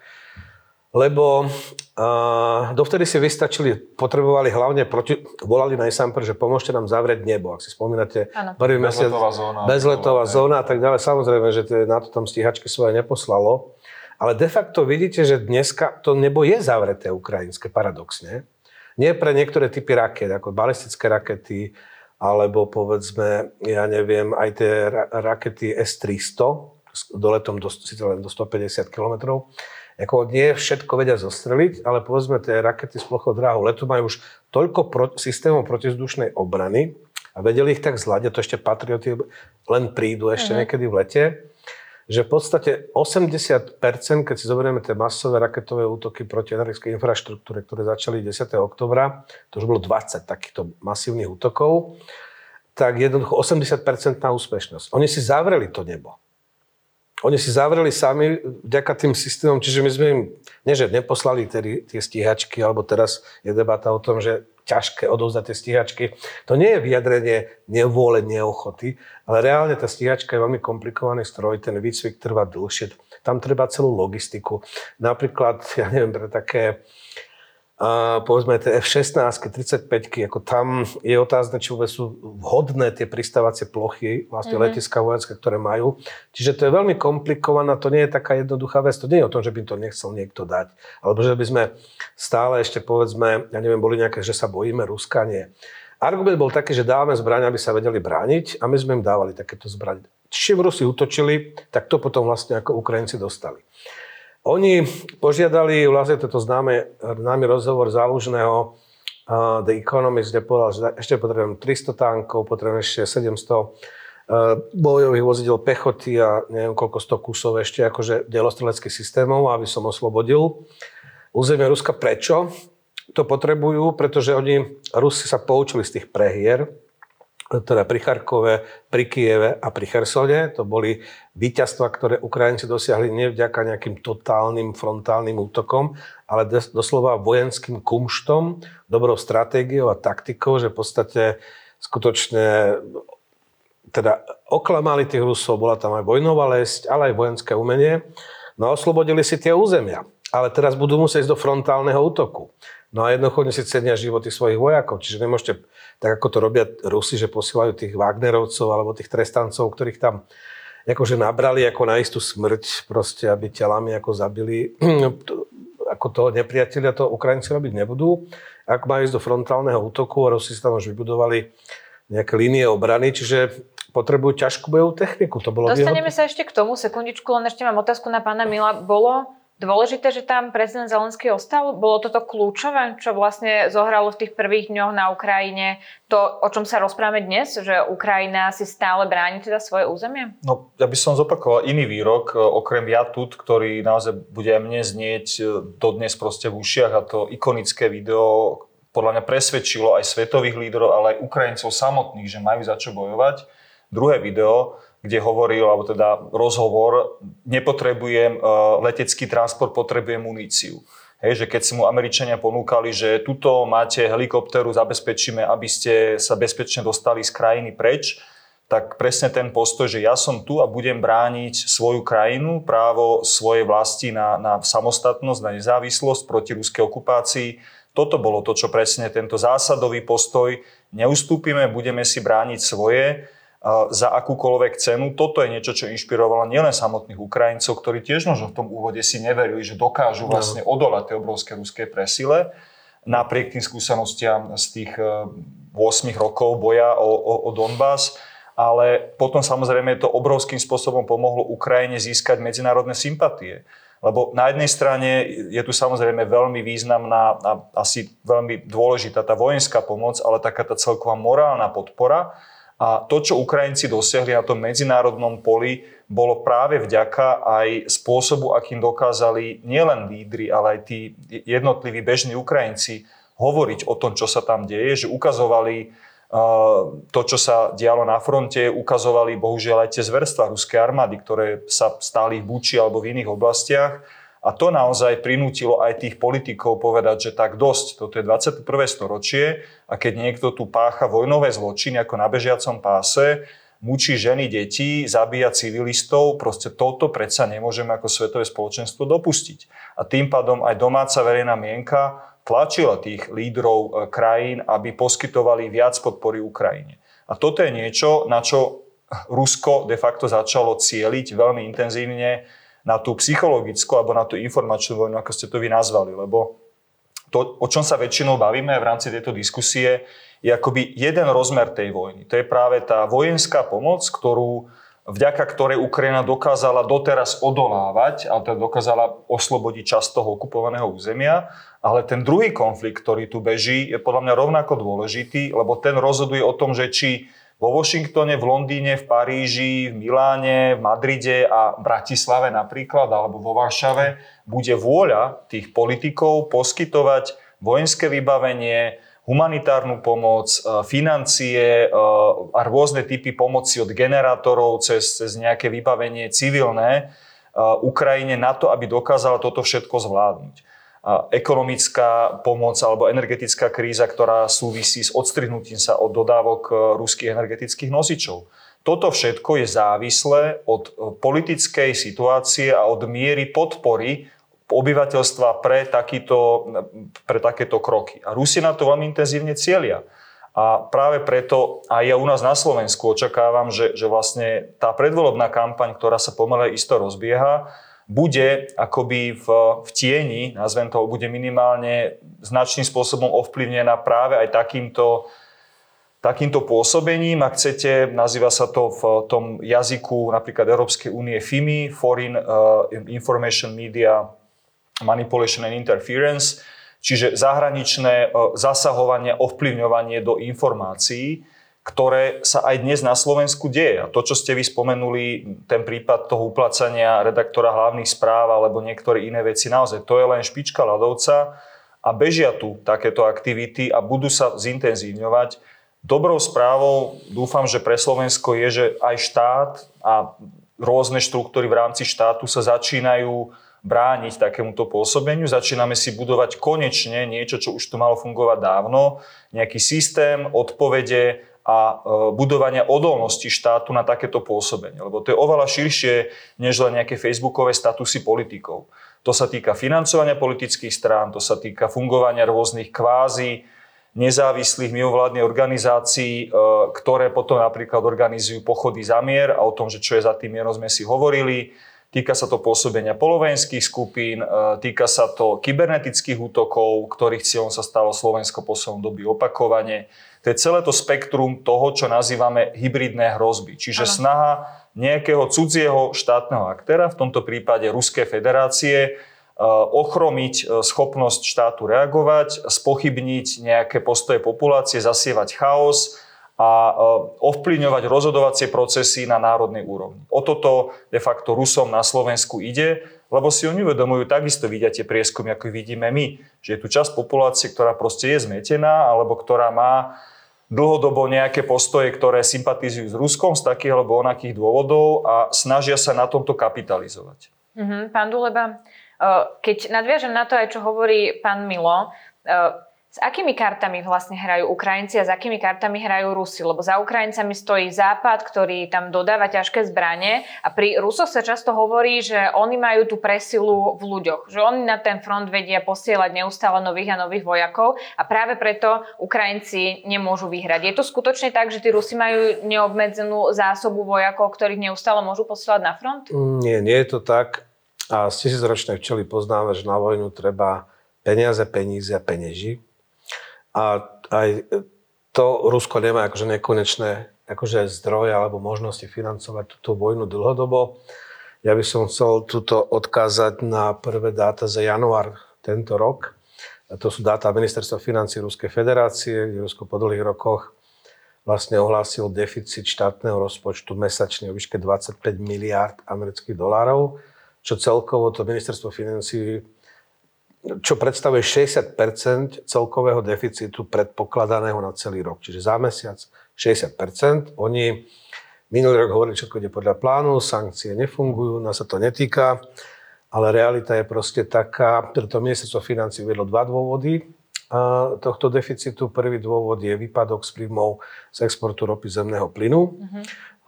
lebo uh, dovtedy si vystačili, potrebovali hlavne, proti, volali na ISAMPR, že pomôžte nám zavrieť nebo. Ak si spomínate, ano. prvý mesiac, zóna. bezletová zóna a tak ďalej. Samozrejme, že na to tam stíhačky svoje neposlalo. Ale de facto vidíte, že dneska to nebo je zavreté ukrajinské, paradoxne. Nie pre niektoré typy raket, ako balistické rakety, alebo povedzme, ja neviem, aj tie rakety S-300, doletom do, síce len do 150 km. Ako nie všetko vedia zostreliť, ale povedzme tie rakety z plochou dráhou letu majú už toľko pro, systémov protizdušnej obrany a vedeli ich tak zladiť, to ešte patrioty len prídu ešte uh-huh. niekedy v lete, že v podstate 80%, keď si zoberieme tie masové raketové útoky proti energetickej infraštruktúre, ktoré začali 10. oktobra, to už bolo 20 takýchto masívnych útokov, tak jednoducho 80% na úspešnosť. Oni si zavreli to nebo. Oni si zavreli sami vďaka tým systémom, čiže my sme im, nie že neposlali tie stíhačky, alebo teraz je debata o tom, že ťažké odovzdať tie stíhačky. To nie je vyjadrenie nevôle, neochoty, ale reálne tá stíhačka je veľmi komplikovaný stroj, ten výcvik trvá dlhšie, tam treba celú logistiku. Napríklad, ja neviem, pre také a povedzme tie F-16, 35 ako tam je otázne, či vôbec sú vhodné tie pristávacie plochy, vlastne mm-hmm. letiska vojenské, ktoré majú. Čiže to je veľmi komplikovaná, to nie je taká jednoduchá vec, to nie je o tom, že by to nechcel niekto dať, alebo že by sme stále ešte povedzme, ja neviem, boli nejaké, že sa bojíme Ruska, nie. Argument bol taký, že dávame zbrania, aby sa vedeli brániť a my sme im dávali takéto zbranie. Čím Rusi útočili, tak to potom vlastne ako Ukrajinci dostali. Oni požiadali, vlastne toto známe, známy rozhovor zálužného uh, The Economist, kde povedal, že ešte potrebujem 300 tankov, potrebujem ešte 700 uh, bojových vozidel pechoty a neviem koľko 100 kusov ešte akože delostreleckých systémov, aby som oslobodil územie Ruska. Prečo? To potrebujú, pretože oni, Rusi sa poučili z tých prehier, teda pri Charkove, pri Kieve a pri Chersone. To boli víťazstva, ktoré Ukrajinci dosiahli nevďaka nejakým totálnym frontálnym útokom, ale doslova vojenským kumštom, dobrou stratégiou a taktikou, že v podstate skutočne teda oklamali tých Rusov, bola tam aj vojnová lesť, ale aj vojenské umenie. No a oslobodili si tie územia. Ale teraz budú musieť ísť do frontálneho útoku. No a jednoducho si cenia životy svojich vojakov. Čiže nemôžete, tak ako to robia Rusi, že posielajú tých Wagnerovcov alebo tých trestancov, ktorých tam akože nabrali ako na istú smrť, proste, aby telami ako zabili, ako toho nepriatelia, to Ukrajinci robiť nebudú. Ak majú ísť do frontálneho útoku Rusi tam už vybudovali nejaké línie obrany, čiže potrebujú ťažkú bojovú techniku. To bolo Dostaneme sa ešte k tomu, sekundičku, len ešte mám otázku na pána Mila. Bolo dôležité, že tam prezident Zelenský ostal? Bolo toto kľúčové, čo vlastne zohralo v tých prvých dňoch na Ukrajine? To, o čom sa rozprávame dnes, že Ukrajina si stále bráni teda svoje územie? No, ja by som zopakoval iný výrok, e, okrem Jatut, ktorý naozaj bude aj mne znieť e, dodnes proste v ušiach a to ikonické video podľa mňa presvedčilo aj svetových lídrov, ale aj Ukrajincov samotných, že majú za čo bojovať. Druhé video kde hovoril, alebo teda rozhovor, nepotrebujem e, letecký transport, potrebujem muníciu. Hej, že keď si mu Američania ponúkali, že tuto máte helikopteru, zabezpečíme, aby ste sa bezpečne dostali z krajiny preč, tak presne ten postoj, že ja som tu a budem brániť svoju krajinu, právo svojej vlasti na, na samostatnosť, na nezávislosť proti ruskej okupácii. Toto bolo to, čo presne tento zásadový postoj. Neustúpime, budeme si brániť svoje za akúkoľvek cenu. Toto je niečo, čo inšpirovalo nielen samotných Ukrajincov, ktorí tiež možno v tom úvode si neverili, že dokážu no. vlastne odolať tej obrovské ruské presile, napriek tým skúsenostiam z tých 8 e, rokov boja o, o, o Donbass. Ale potom samozrejme to obrovským spôsobom pomohlo Ukrajine získať medzinárodné sympatie. Lebo na jednej strane je tu samozrejme veľmi významná a asi veľmi dôležitá tá vojenská pomoc, ale taká tá celková morálna podpora, a to, čo Ukrajinci dosiahli na tom medzinárodnom poli, bolo práve vďaka aj spôsobu, akým dokázali nielen lídry, ale aj tí jednotliví bežní Ukrajinci hovoriť o tom, čo sa tam deje, že ukazovali to, čo sa dialo na fronte, ukazovali bohužiaľ aj tie zverstva ruskej armády, ktoré sa stáli v Buči alebo v iných oblastiach a to naozaj prinútilo aj tých politikov povedať, že tak dosť, toto je 21. storočie a keď niekto tu pácha vojnové zločiny ako na bežiacom páse, mučí ženy, deti, zabíja civilistov, proste toto predsa nemôžeme ako svetové spoločenstvo dopustiť. A tým pádom aj domáca verejná mienka tlačila tých lídrov e, krajín, aby poskytovali viac podpory Ukrajine. A toto je niečo, na čo Rusko de facto začalo cieliť veľmi intenzívne na tú psychologickú alebo na tú informačnú vojnu, ako ste to vy nazvali, lebo to, o čom sa väčšinou bavíme v rámci tejto diskusie, je akoby jeden rozmer tej vojny. To je práve tá vojenská pomoc, ktorú, vďaka ktorej Ukrajina dokázala doteraz odolávať, ale teda dokázala oslobodiť časť toho okupovaného územia. Ale ten druhý konflikt, ktorý tu beží, je podľa mňa rovnako dôležitý, lebo ten rozhoduje o tom, že či vo Washingtone, v Londýne, v Paríži, v Miláne, v Madride a Bratislave napríklad, alebo vo Varšave, bude vôľa tých politikov poskytovať vojenské vybavenie, humanitárnu pomoc, e, financie e, a rôzne typy pomoci od generátorov cez, cez nejaké vybavenie civilné e, Ukrajine na to, aby dokázala toto všetko zvládnuť ekonomická pomoc alebo energetická kríza, ktorá súvisí s odstrihnutím sa od dodávok e, ruských energetických nosičov. Toto všetko je závislé od e, politickej situácie a od miery podpory obyvateľstva pre, takýto, pre takéto kroky. A Rusi na to veľmi intenzívne cieľia. A práve preto aj ja u nás na Slovensku očakávam, že, že vlastne tá predvolobná kampaň, ktorá sa pomalé isto rozbieha, bude akoby v, v tieni, nazvem to, bude minimálne značným spôsobom ovplyvnená práve aj takýmto, takýmto pôsobením. Ak chcete, nazýva sa to v tom jazyku napríklad Európskej únie FIMI, Foreign uh, Information Media Manipulation and Interference, čiže zahraničné uh, zasahovanie, ovplyvňovanie do informácií ktoré sa aj dnes na Slovensku deje. A to, čo ste vy spomenuli, ten prípad toho uplacania redaktora hlavných správ alebo niektoré iné veci, naozaj to je len špička ľadovca a bežia tu takéto aktivity a budú sa zintenzívňovať. Dobrou správou, dúfam, že pre Slovensko je, že aj štát a rôzne štruktúry v rámci štátu sa začínajú brániť takémuto pôsobeniu. Začíname si budovať konečne niečo, čo už tu malo fungovať dávno, nejaký systém, odpovede a e, budovania odolnosti štátu na takéto pôsobenie. Lebo to je oveľa širšie, než len nejaké facebookové statusy politikov. To sa týka financovania politických strán, to sa týka fungovania rôznych kvázi, nezávislých mimovládnych organizácií, e, ktoré potom napríklad organizujú pochody za mier a o tom, že čo je za tým mierom sme si hovorili. Týka sa to pôsobenia polovojenských skupín, e, týka sa to kybernetických útokov, ktorých cieľom sa stalo Slovensko poslednom doby opakovane. To je celé to spektrum toho, čo nazývame hybridné hrozby. Čiže ano. snaha nejakého cudzieho štátneho aktéra, v tomto prípade Ruskej federácie, e, ochromiť e, schopnosť štátu reagovať, spochybniť nejaké postoje populácie, zasievať chaos, a e, ovplyvňovať rozhodovacie procesy na národnej úrovni. O toto de facto Rusom na Slovensku ide, lebo si oni uvedomujú, takisto vidia tie prieskumy, ako vidíme my, že je tu časť populácie, ktorá proste je zmetená, alebo ktorá má dlhodobo nejaké postoje, ktoré sympatizujú s Ruskom z takých alebo onakých dôvodov a snažia sa na tomto kapitalizovať. Mm-hmm. Pán Duleba, e, keď nadviažem na to aj, čo hovorí pán Milo, e, s akými kartami vlastne hrajú Ukrajinci a s akými kartami hrajú Rusi? Lebo za Ukrajincami stojí Západ, ktorý tam dodáva ťažké zbranie a pri Rusoch sa často hovorí, že oni majú tú presilu v ľuďoch, že oni na ten front vedia posielať neustále nových a nových vojakov a práve preto Ukrajinci nemôžu vyhrať. Je to skutočne tak, že tí Rusi majú neobmedzenú zásobu vojakov, ktorých neustále môžu posielať na front? Nie, nie je to tak. A z tisícročnej včely poznáme, že na vojnu treba peniaze, peníze a penieži a aj to Rusko nemá akože nekonečné akože zdroje alebo možnosti financovať túto vojnu dlhodobo. Ja by som chcel túto odkázať na prvé dáta za január tento rok. A to sú dáta Ministerstva financí Ruskej federácie, kde Rusko po dlhých rokoch vlastne ohlásil deficit štátneho rozpočtu mesačne o výške 25 miliárd amerických dolárov, čo celkovo to ministerstvo financí čo predstavuje 60% celkového deficitu predpokladaného na celý rok. Čiže za mesiac 60% Oni minulý rok hovorili, všetko ide podľa plánu, sankcie nefungujú, nás sa to netýka, ale realita je proste taká, preto ministerstvo financí uvedlo dva dôvody tohto deficitu. Prvý dôvod je výpadok z príjmov z exportu ropy zemného plynu. Mm-hmm.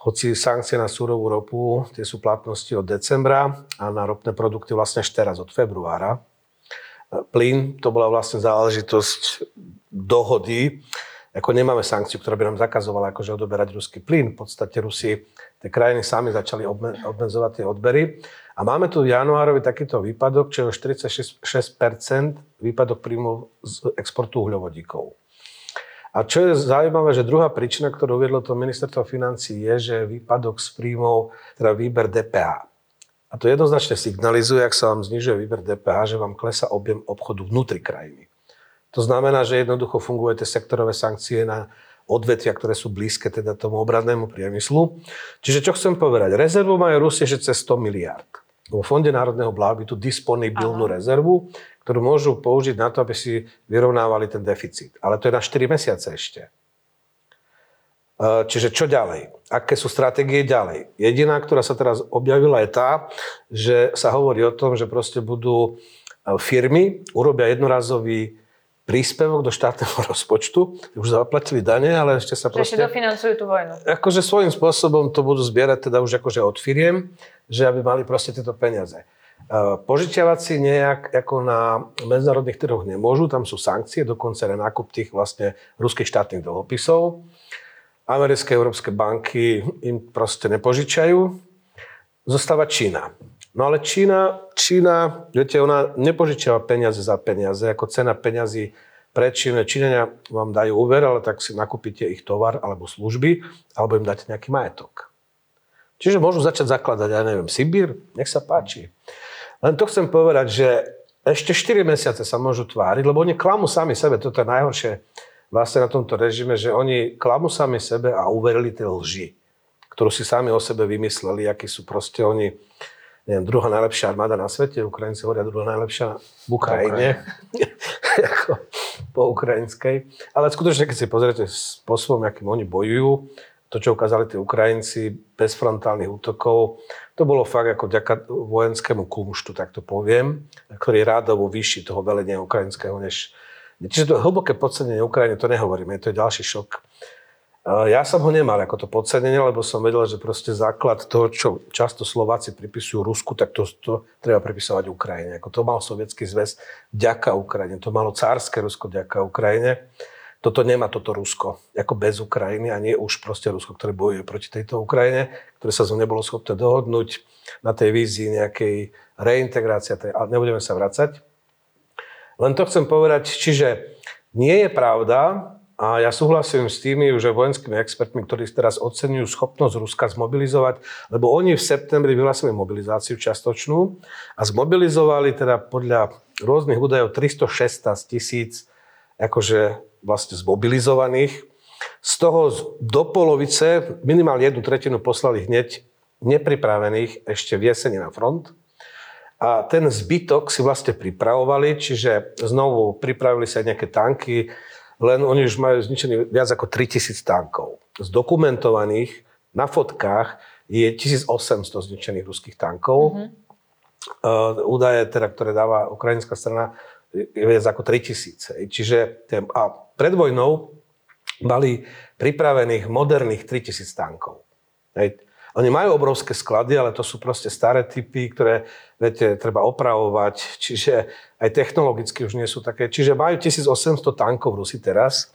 Hoci sankcie na súrovú ropu, tie sú platnosti od decembra a na ropné produkty vlastne až teraz, od februára plyn, to bola vlastne záležitosť dohody. Ako nemáme sankciu, ktorá by nám zakazovala akože odoberať ruský plyn. V podstate Rusi, tie krajiny sami začali obmedzovať tie odbery. A máme tu v januárovi takýto výpadok, čo je 46% výpadok príjmu z exportu uhľovodíkov. A čo je zaujímavé, že druhá príčina, ktorú uviedlo to ministerstvo financí, je, že výpadok z príjmov, teda výber DPH. A to jednoznačne signalizuje, ak sa vám znižuje výber DPH, že vám klesa objem obchodu vnútri krajiny. To znamená, že jednoducho fungujú tie sektorové sankcie na odvetvia, ktoré sú blízke teda tomu obradnému priemyslu. Čiže čo chcem povedať? Rezervu majú Rusie, že cez 100 miliard. Vo Fonde národného blahobytu disponibilnú Aha. rezervu, ktorú môžu použiť na to, aby si vyrovnávali ten deficit. Ale to je na 4 mesiace ešte. Čiže čo ďalej? Aké sú stratégie ďalej? Jediná, ktorá sa teraz objavila, je tá, že sa hovorí o tom, že proste budú e, firmy, urobia jednorazový príspevok do štátneho rozpočtu, už zaplatili dane, ale ešte sa proste... Ešte dofinancujú tú vojnu. Akože svojím spôsobom to budú zbierať teda už akože od firiem, že aby mali proste tieto peniaze. E, požičiavať si nejak ako na medzinárodných trhoch nemôžu, tam sú sankcie, dokonca na nákup tých vlastne ruských štátnych dlhopisov americké európske banky im proste nepožičajú, zostáva Čína. No ale Čína, Čína, viete, ona nepožičiava peniaze za peniaze, ako cena peňazí pre Číne. Číňania vám dajú úver, ale tak si nakúpite ich tovar alebo služby, alebo im dáte nejaký majetok. Čiže môžu začať zakladať, ja neviem, Sibír, nech sa páči. Len to chcem povedať, že ešte 4 mesiace sa môžu tváriť, lebo oni klamú sami sebe, toto je najhoršie vlastne na tomto režime, že oni klamú sami sebe a uverili tie lži, ktorú si sami o sebe vymysleli, akí sú proste oni, neviem, druhá najlepšia armáda na svete, Ukrajinci hovoria druhá najlepšia v Ukrajine, ako po ukrajinskej. Ale skutočne, keď si pozriete spôsobom, akým oni bojujú, to, čo ukázali tí Ukrajinci bez frontálnych útokov, to bolo fakt ako ďaká vojenskému kumštu, tak to poviem, ktorý je rádovo vyšší toho velenia ukrajinského, než, Čiže to hlboké podcenenie Ukrajiny, to nehovoríme, to je ďalší šok. Ja som ho nemal ako to podcenenie, lebo som vedel, že proste základ toho, čo často Slováci pripisujú Rusku, tak to, to treba pripisovať Ukrajine. Ako to mal Sovietský zväz vďaka Ukrajine, to malo cárske Rusko vďaka Ukrajine. toto nemá toto Rusko, ako bez Ukrajiny a nie už proste Rusko, ktoré bojuje proti tejto Ukrajine, ktoré sa zo nebolo schopné dohodnúť na tej vízii nejakej reintegrácie, ale nebudeme sa vracať. Len to chcem povedať, čiže nie je pravda, a ja súhlasím s tými už vojenskými expertmi, ktorí teraz ocenujú schopnosť Ruska zmobilizovať, lebo oni v septembri vyhlásili mobilizáciu častočnú a zmobilizovali teda podľa rôznych údajov 316 tisíc akože vlastne zmobilizovaných. Z toho do polovice, minimálne jednu tretinu poslali hneď nepripravených ešte v jeseni na front. A ten zbytok si vlastne pripravovali, čiže znovu pripravili sa nejaké tanky, len oni už majú zničený viac ako 3000 tankov. Zdokumentovaných na fotkách je 1800 zničených ruských tankov. Mm-hmm. Uh, údaje, teda, ktoré dáva ukrajinská strana, je viac ako 3000. Čiže a pred vojnou mali pripravených moderných 3000 tankov. Hej. Oni majú obrovské sklady, ale to sú proste staré typy, ktoré, viete, treba opravovať, čiže aj technologicky už nie sú také. Čiže majú 1800 tankov Rusi teraz.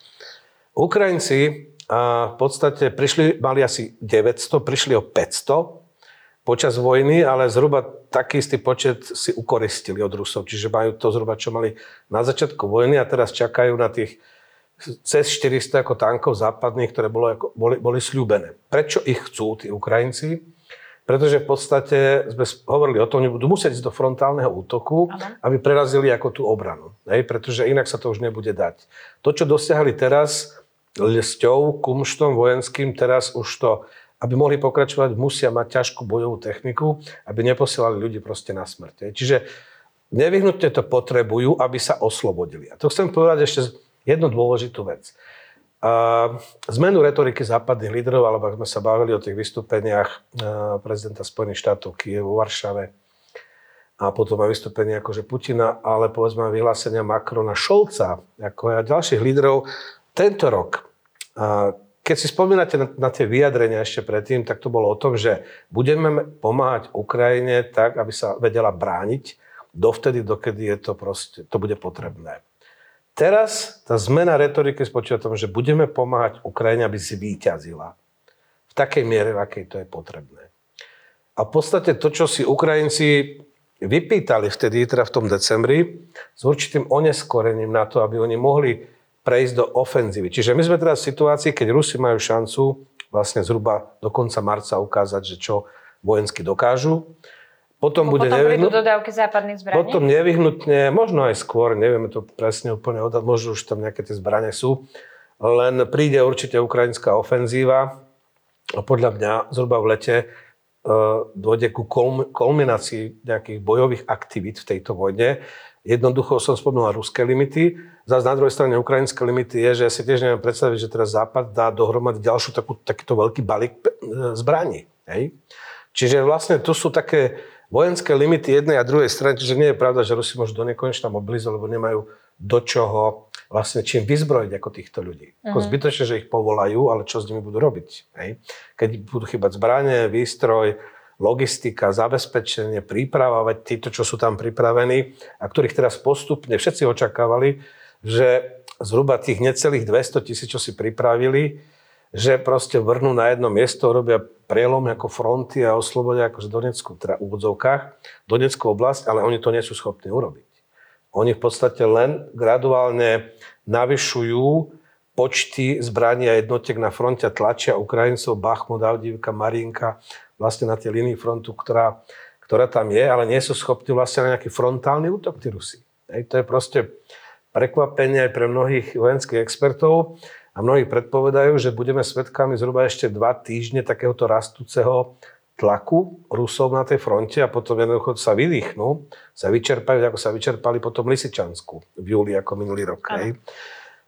Ukrajinci a v podstate prišli, mali asi 900, prišli o 500 počas vojny, ale zhruba taký istý počet si ukoristili od Rusov. Čiže majú to zhruba, čo mali na začiatku vojny a teraz čakajú na tých cez 400 ako tankov západných, ktoré bolo, ako, boli, boli sľúbené. Prečo ich chcú tí Ukrajinci? Pretože v podstate sme hovorili o tom, že budú musieť ísť do frontálneho útoku, Aha. aby prerazili ako tú obranu. Hej? Pretože inak sa to už nebude dať. To, čo dosiahli teraz lesťou, kumštom vojenským, teraz už to, aby mohli pokračovať, musia mať ťažkú bojovú techniku, aby neposielali ľudí proste na smrť. Hej? Čiže nevyhnutne to potrebujú, aby sa oslobodili. A to chcem povedať ešte jednu dôležitú vec. Zmenu retoriky západných lídrov, alebo ak sme sa bavili o tých vystúpeniach prezidenta Spojených štátov Kiev vo Varšave a potom aj vystúpenia akože Putina, ale povedzme vyhlásenia Macrona, Šolca, ako aj ďalších lídrov tento rok. A keď si spomínate na, na tie vyjadrenia ešte predtým, tak to bolo o tom, že budeme pomáhať Ukrajine tak, aby sa vedela brániť dovtedy, dokedy je to, proste, to bude potrebné. Teraz tá zmena retoriky spočíva tom, že budeme pomáhať Ukrajine, aby si výťazila. V takej miere, v akej to je potrebné. A v podstate to, čo si Ukrajinci vypýtali vtedy, teda v tom decembri, s určitým oneskorením na to, aby oni mohli prejsť do ofenzívy. Čiže my sme teraz v situácii, keď Rusi majú šancu vlastne zhruba do konca marca ukázať, že čo vojensky dokážu. Potom, bude potom nevyhnut... dodávky západných zbraní? Potom nevyhnutne, možno aj skôr, nevieme to presne úplne odhať, možno už tam nejaké tie zbranie sú, len príde určite ukrajinská ofenzíva a podľa mňa zhruba v lete uh, dôjde ku kulminácii nejakých bojových aktivít v tejto vojne. Jednoducho som spomínal ruské limity. Zase na druhej strane ukrajinské limity je, že ja si tiež neviem predstaviť, že teraz Západ dá dohromady ďalšiu takú, takýto veľký balík e, zbraní. Hej? Čiže vlastne tu sú také vojenské limity jednej a druhej strany, čiže nie je pravda, že Rusi môžu do nekonečna mobilizovať, lebo nemajú do čoho vlastne čím vyzbrojiť ako týchto ľudí. Uh-huh. Ako mhm. zbytočne, že ich povolajú, ale čo s nimi budú robiť? Hej? Keď budú chýbať zbranie, výstroj, logistika, zabezpečenie, príprava, veď títo, čo sú tam pripravení a ktorých teraz postupne všetci očakávali, že zhruba tých necelých 200 tisíc, čo si pripravili, že proste vrnú na jedno miesto, robia prielom ako fronty a oslobodia akože Donetskú, teda úvodzovkách, Donetskú oblasť, ale oni to nie sú schopní urobiť. Oni v podstate len graduálne navyšujú počty zbraní a jednotiek na fronte a tlačia Ukrajincov, Bachmut, Avdivka, Marinka vlastne na tej línii frontu, ktorá, ktorá tam je, ale nie sú schopní vlastne na nejaký frontálny útok, tí Rusi. Hej, to je proste prekvapenie aj pre mnohých vojenských expertov. A mnohí predpovedajú, že budeme svedkami zhruba ešte dva týždne takéhoto rastúceho tlaku Rusov na tej fronte a potom jednoducho sa vydýchnú, sa vyčerpajú, ako sa vyčerpali potom Lisičansku v júli ako minulý rok.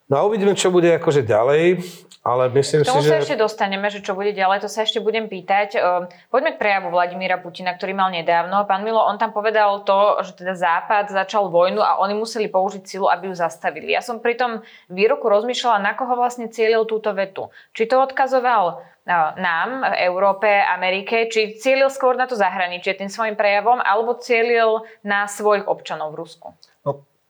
No a uvidíme, čo bude akože ďalej. Ale myslím k tomu si, sa že... ešte dostaneme, že čo bude ďalej, to sa ešte budem pýtať. Ehm, poďme k prejavu Vladimíra Putina, ktorý mal nedávno. Pán Milo, on tam povedal to, že teda Západ začal vojnu a oni museli použiť silu, aby ju zastavili. Ja som pri tom výroku rozmýšľala, na koho vlastne cielil túto vetu. Či to odkazoval no, nám, Európe, Amerike, či cielil skôr na to zahraničie tým svojim prejavom, alebo cielil na svojich občanov v Rusku?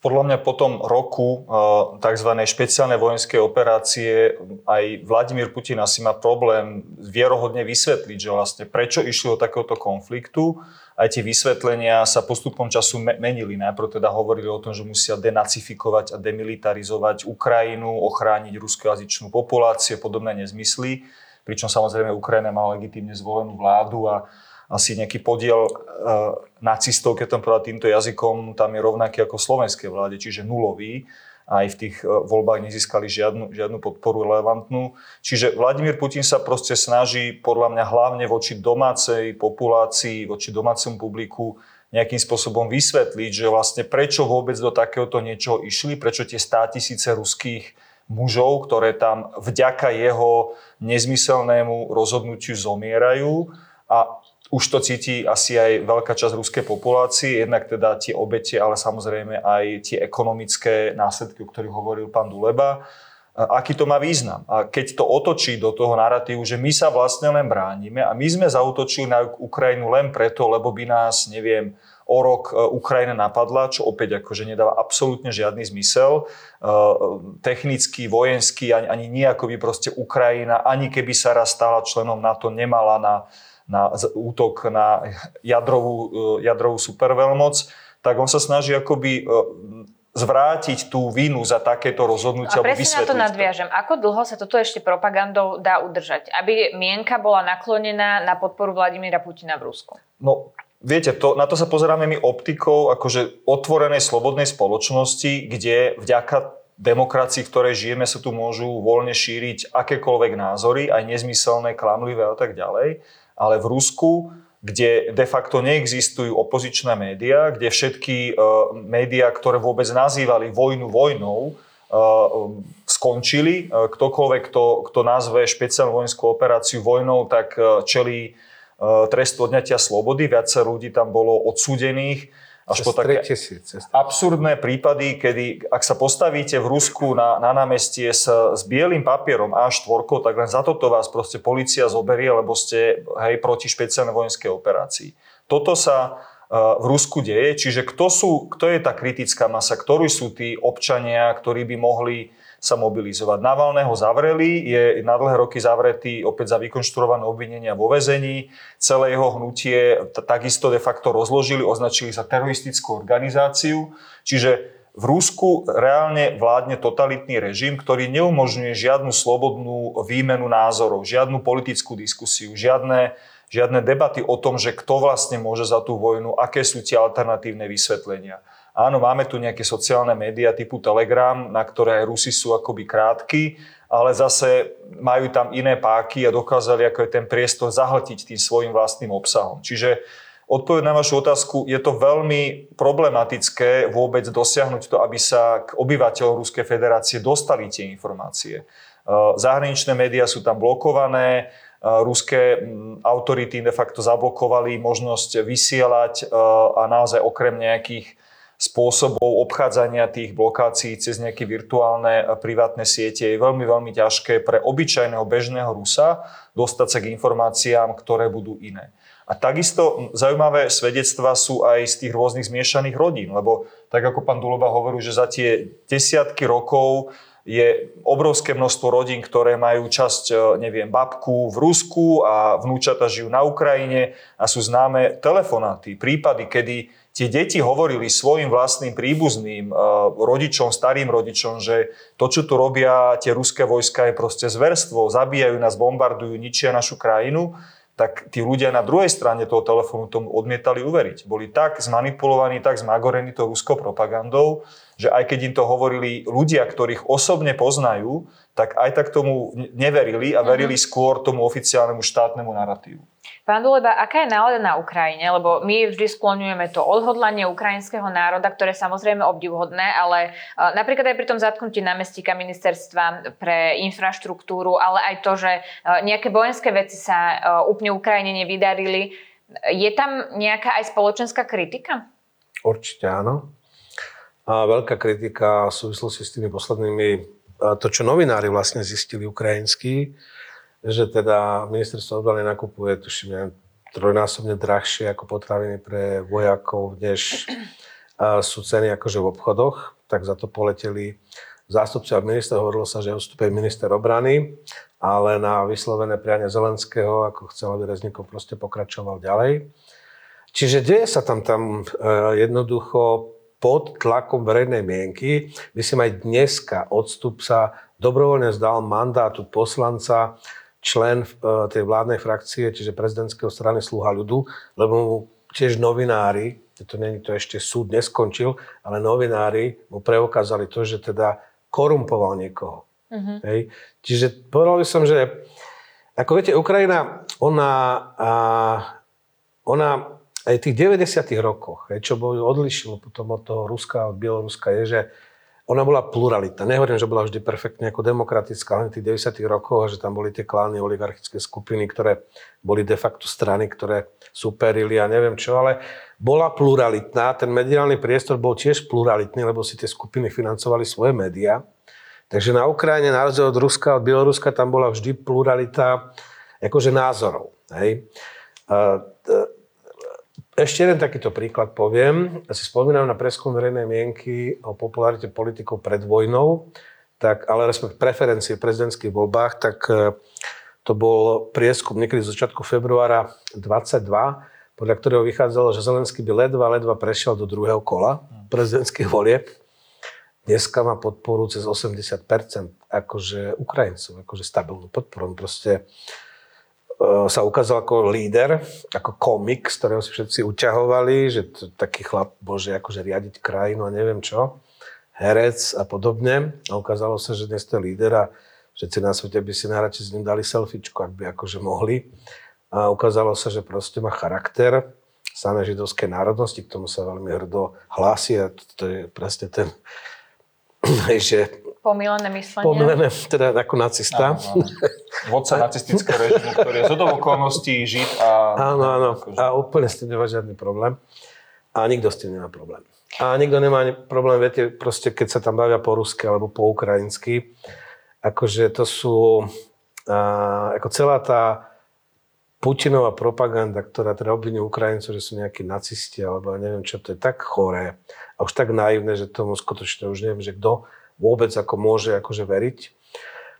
Podľa mňa po tom roku tzv. špeciálnej vojenskej operácie aj Vladimír Putin asi má problém vierohodne vysvetliť, že vlastne prečo išli do takéhoto konfliktu. Aj tie vysvetlenia sa postupom času menili. Najprv teda hovorili o tom, že musia denacifikovať a demilitarizovať Ukrajinu, ochrániť ruskojazyčnú populáciu, podobné nezmysly. Pričom samozrejme Ukrajina má legitímne zvolenú vládu a asi nejaký podiel uh, nacistov, keď tam povedať týmto jazykom, tam je rovnaký ako slovenskej vláde, čiže nulový. Aj v tých uh, voľbách nezískali žiadnu, žiadnu podporu relevantnú. Čiže Vladimír Putin sa proste snaží podľa mňa hlavne voči domácej populácii, voči domácemu publiku nejakým spôsobom vysvetliť, že vlastne prečo vôbec do takéhoto niečoho išli, prečo tie stá tisíce ruských mužov, ktoré tam vďaka jeho nezmyselnému rozhodnutiu zomierajú a už to cíti asi aj veľká časť ruskej populácie, jednak teda tie obete, ale samozrejme aj tie ekonomické následky, o ktorých hovoril pán Duleba. Aký to má význam? A keď to otočí do toho narratívu, že my sa vlastne len bránime a my sme zautočili na Ukrajinu len preto, lebo by nás, neviem, o rok e, Ukrajina napadla, čo opäť akože nedáva absolútne žiadny zmysel. E, technický, vojenský, ani, ani nejako by proste Ukrajina, ani keby sa raz stala členom NATO, nemala na na útok na jadrovú, e, jadrovú superveľmoc, tak on sa snaží akoby e, zvrátiť tú vínu za takéto rozhodnutia. A presne na to nadviažem. Ako dlho sa toto ešte propagandou dá udržať? Aby mienka bola naklonená na podporu Vladimíra Putina v Rusku? No, viete, to, na to sa pozeráme my optikou akože otvorenej slobodnej spoločnosti, kde vďaka demokracii, v ktorej žijeme, sa tu môžu voľne šíriť akékoľvek názory, aj nezmyselné, klamlivé a tak ďalej ale v Rusku, kde de facto neexistujú opozičné médiá, kde všetky uh, médiá, ktoré vôbec nazývali vojnu vojnou, uh, skončili. Uh, ktokoľvek, kto, kto nazve špeciálnu vojenskú operáciu vojnou, tak čelí trestu odňatia slobody. Viacero ľudí tam bolo odsúdených až po také absurdné prípady, kedy ak sa postavíte v Rusku na, na námestie s, s bielým papierom A4, tak len za toto vás proste policia zoberie, lebo ste hej, proti špeciálnej vojenskej operácii. Toto sa uh, v Rusku deje, čiže kto, sú, kto je tá kritická masa, ktorí sú tí občania, ktorí by mohli sa mobilizovať. Navalného zavreli, je na dlhé roky zavretý opäť za vykonštruované obvinenia vo vezení. Celé jeho hnutie takisto de facto rozložili, označili za teroristickú organizáciu. Čiže v Rusku reálne vládne totalitný režim, ktorý neumožňuje žiadnu slobodnú výmenu názorov, žiadnu politickú diskusiu, žiadne, žiadne debaty o tom, že kto vlastne môže za tú vojnu, aké sú tie alternatívne vysvetlenia. Áno, máme tu nejaké sociálne médiá typu Telegram, na ktoré aj Rusi sú akoby krátky, ale zase majú tam iné páky a dokázali ako je ten priestor zahltiť tým svojim vlastným obsahom. Čiže odpoveď na vašu otázku, je to veľmi problematické vôbec dosiahnuť to, aby sa k obyvateľom Ruskej federácie dostali tie informácie. Zahraničné médiá sú tam blokované, ruské autority de facto zablokovali možnosť vysielať a naozaj okrem nejakých spôsobov obchádzania tých blokácií cez nejaké virtuálne privátne siete je veľmi, veľmi ťažké pre obyčajného bežného Rusa dostať sa k informáciám, ktoré budú iné. A takisto zaujímavé svedectvá sú aj z tých rôznych zmiešaných rodín, lebo tak ako pán Duloba hovoril, že za tie desiatky rokov je obrovské množstvo rodín, ktoré majú časť, e, neviem, babku v Rusku a vnúčata žijú na Ukrajine a sú známe telefonáty, prípady, kedy tie deti hovorili svojim vlastným príbuzným, e, rodičom, starým rodičom, že to, čo tu robia tie ruské vojska je proste zverstvo, zabíjajú nás, bombardujú, ničia našu krajinu tak tí ľudia na druhej strane toho telefónu tomu odmietali uveriť. Boli tak zmanipulovaní, tak zmagorení tou ruskou propagandou, že aj keď im to hovorili ľudia, ktorých osobne poznajú, tak aj tak tomu neverili a verili mm-hmm. skôr tomu oficiálnemu štátnemu narratívu. Pán Duleba, aká je nálada na Ukrajine? Lebo my vždy skloňujeme to odhodlanie ukrajinského národa, ktoré samozrejme obdivhodné, ale e, napríklad aj pri tom zatknutí námestíka ministerstva pre infraštruktúru, ale aj to, že e, nejaké vojenské veci sa e, úplne Ukrajine nevydarili. Je tam nejaká aj spoločenská kritika? Určite áno. A veľká kritika v súvislosti s tými poslednými, to čo novinári vlastne zistili ukrajinskí, že teda ministerstvo obrany nakupuje, tuším, neviem, trojnásobne drahšie ako potraviny pre vojakov, než sú ceny akože v obchodoch. tak za to poleteli zástupcovia ministra, hovorilo sa, že odstúpil minister obrany, ale na vyslovené prianie Zelenského, ako chcel, aby Reznikov proste pokračoval ďalej. Čiže deje sa tam tam e, jednoducho pod tlakom verejnej mienky. Myslím aj dneska odstup sa dobrovoľne zdal mandátu poslanca člen e, tej vládnej frakcie, čiže prezidentského strany Sluha ľudu, lebo mu tiež novinári, to není to ešte súd neskončil, ale novinári mu preukázali to, že teda korumpoval niekoho. Uh-huh. Hej. Čiže povedal by som, že ako viete, Ukrajina, ona, a, ona aj v tých 90 rokoch, hej, čo bolo odlišilo potom od toho Ruska, od Bieloruska, je, že ona bola pluralita. Nehovorím, že bola vždy perfektne ako demokratická, len v tých 90 rokoch, že tam boli tie klány, oligarchické skupiny, ktoré boli de facto strany, ktoré superili a neviem čo, ale bola pluralitná. Ten mediálny priestor bol tiež pluralitný, lebo si tie skupiny financovali svoje médiá. Takže na Ukrajine, na rozdiel od Ruska, od Bieloruska, tam bola vždy pluralita akože názorov. Hej. Ešte jeden takýto príklad poviem. Si spomínam na preskum verejnej mienky o popularite politikov pred vojnou, tak, ale respektíve preferencie v prezidentských voľbách, tak e, to bol prieskum niekedy z začiatku februára 22, podľa ktorého vychádzalo, že Zelenský by ledva, ledva prešiel do druhého kola prezidentských volieb. Dneska má podporu cez 80% akože Ukrajincov, akože stabilnú podporu. Proste sa ukázal ako líder, ako komik, z ktorého si všetci uťahovali, že to, taký chlap môže akože riadiť krajinu a neviem čo, herec a podobne. A ukázalo sa, že dnes to je líder a všetci na svete by si najradšej s ním dali selfiečku, ak by akože mohli. A ukázalo sa, že proste má charakter samé židovskej národnosti, k tomu sa veľmi hrdo hlási a to je presne ten, že Pomílené myslenie. Pomílené, teda ako nacista. Áno, áno. Vodca nacistického režimu, ktorý je z okolností žid a... Áno, áno. A úplne s tým nemá žiadny problém. A nikto s tým nemá problém. A nikto nemá ani problém, viete, proste keď sa tam bavia po rusky alebo po ukrajinsky, akože to sú, a, ako celá tá Putinová propaganda, ktorá teda obvinuje Ukrajincov, že sú nejakí nacisti, alebo neviem čo, to je tak choré a už tak naivné, že tomu skutočne už neviem, že kto vôbec ako môže akože veriť.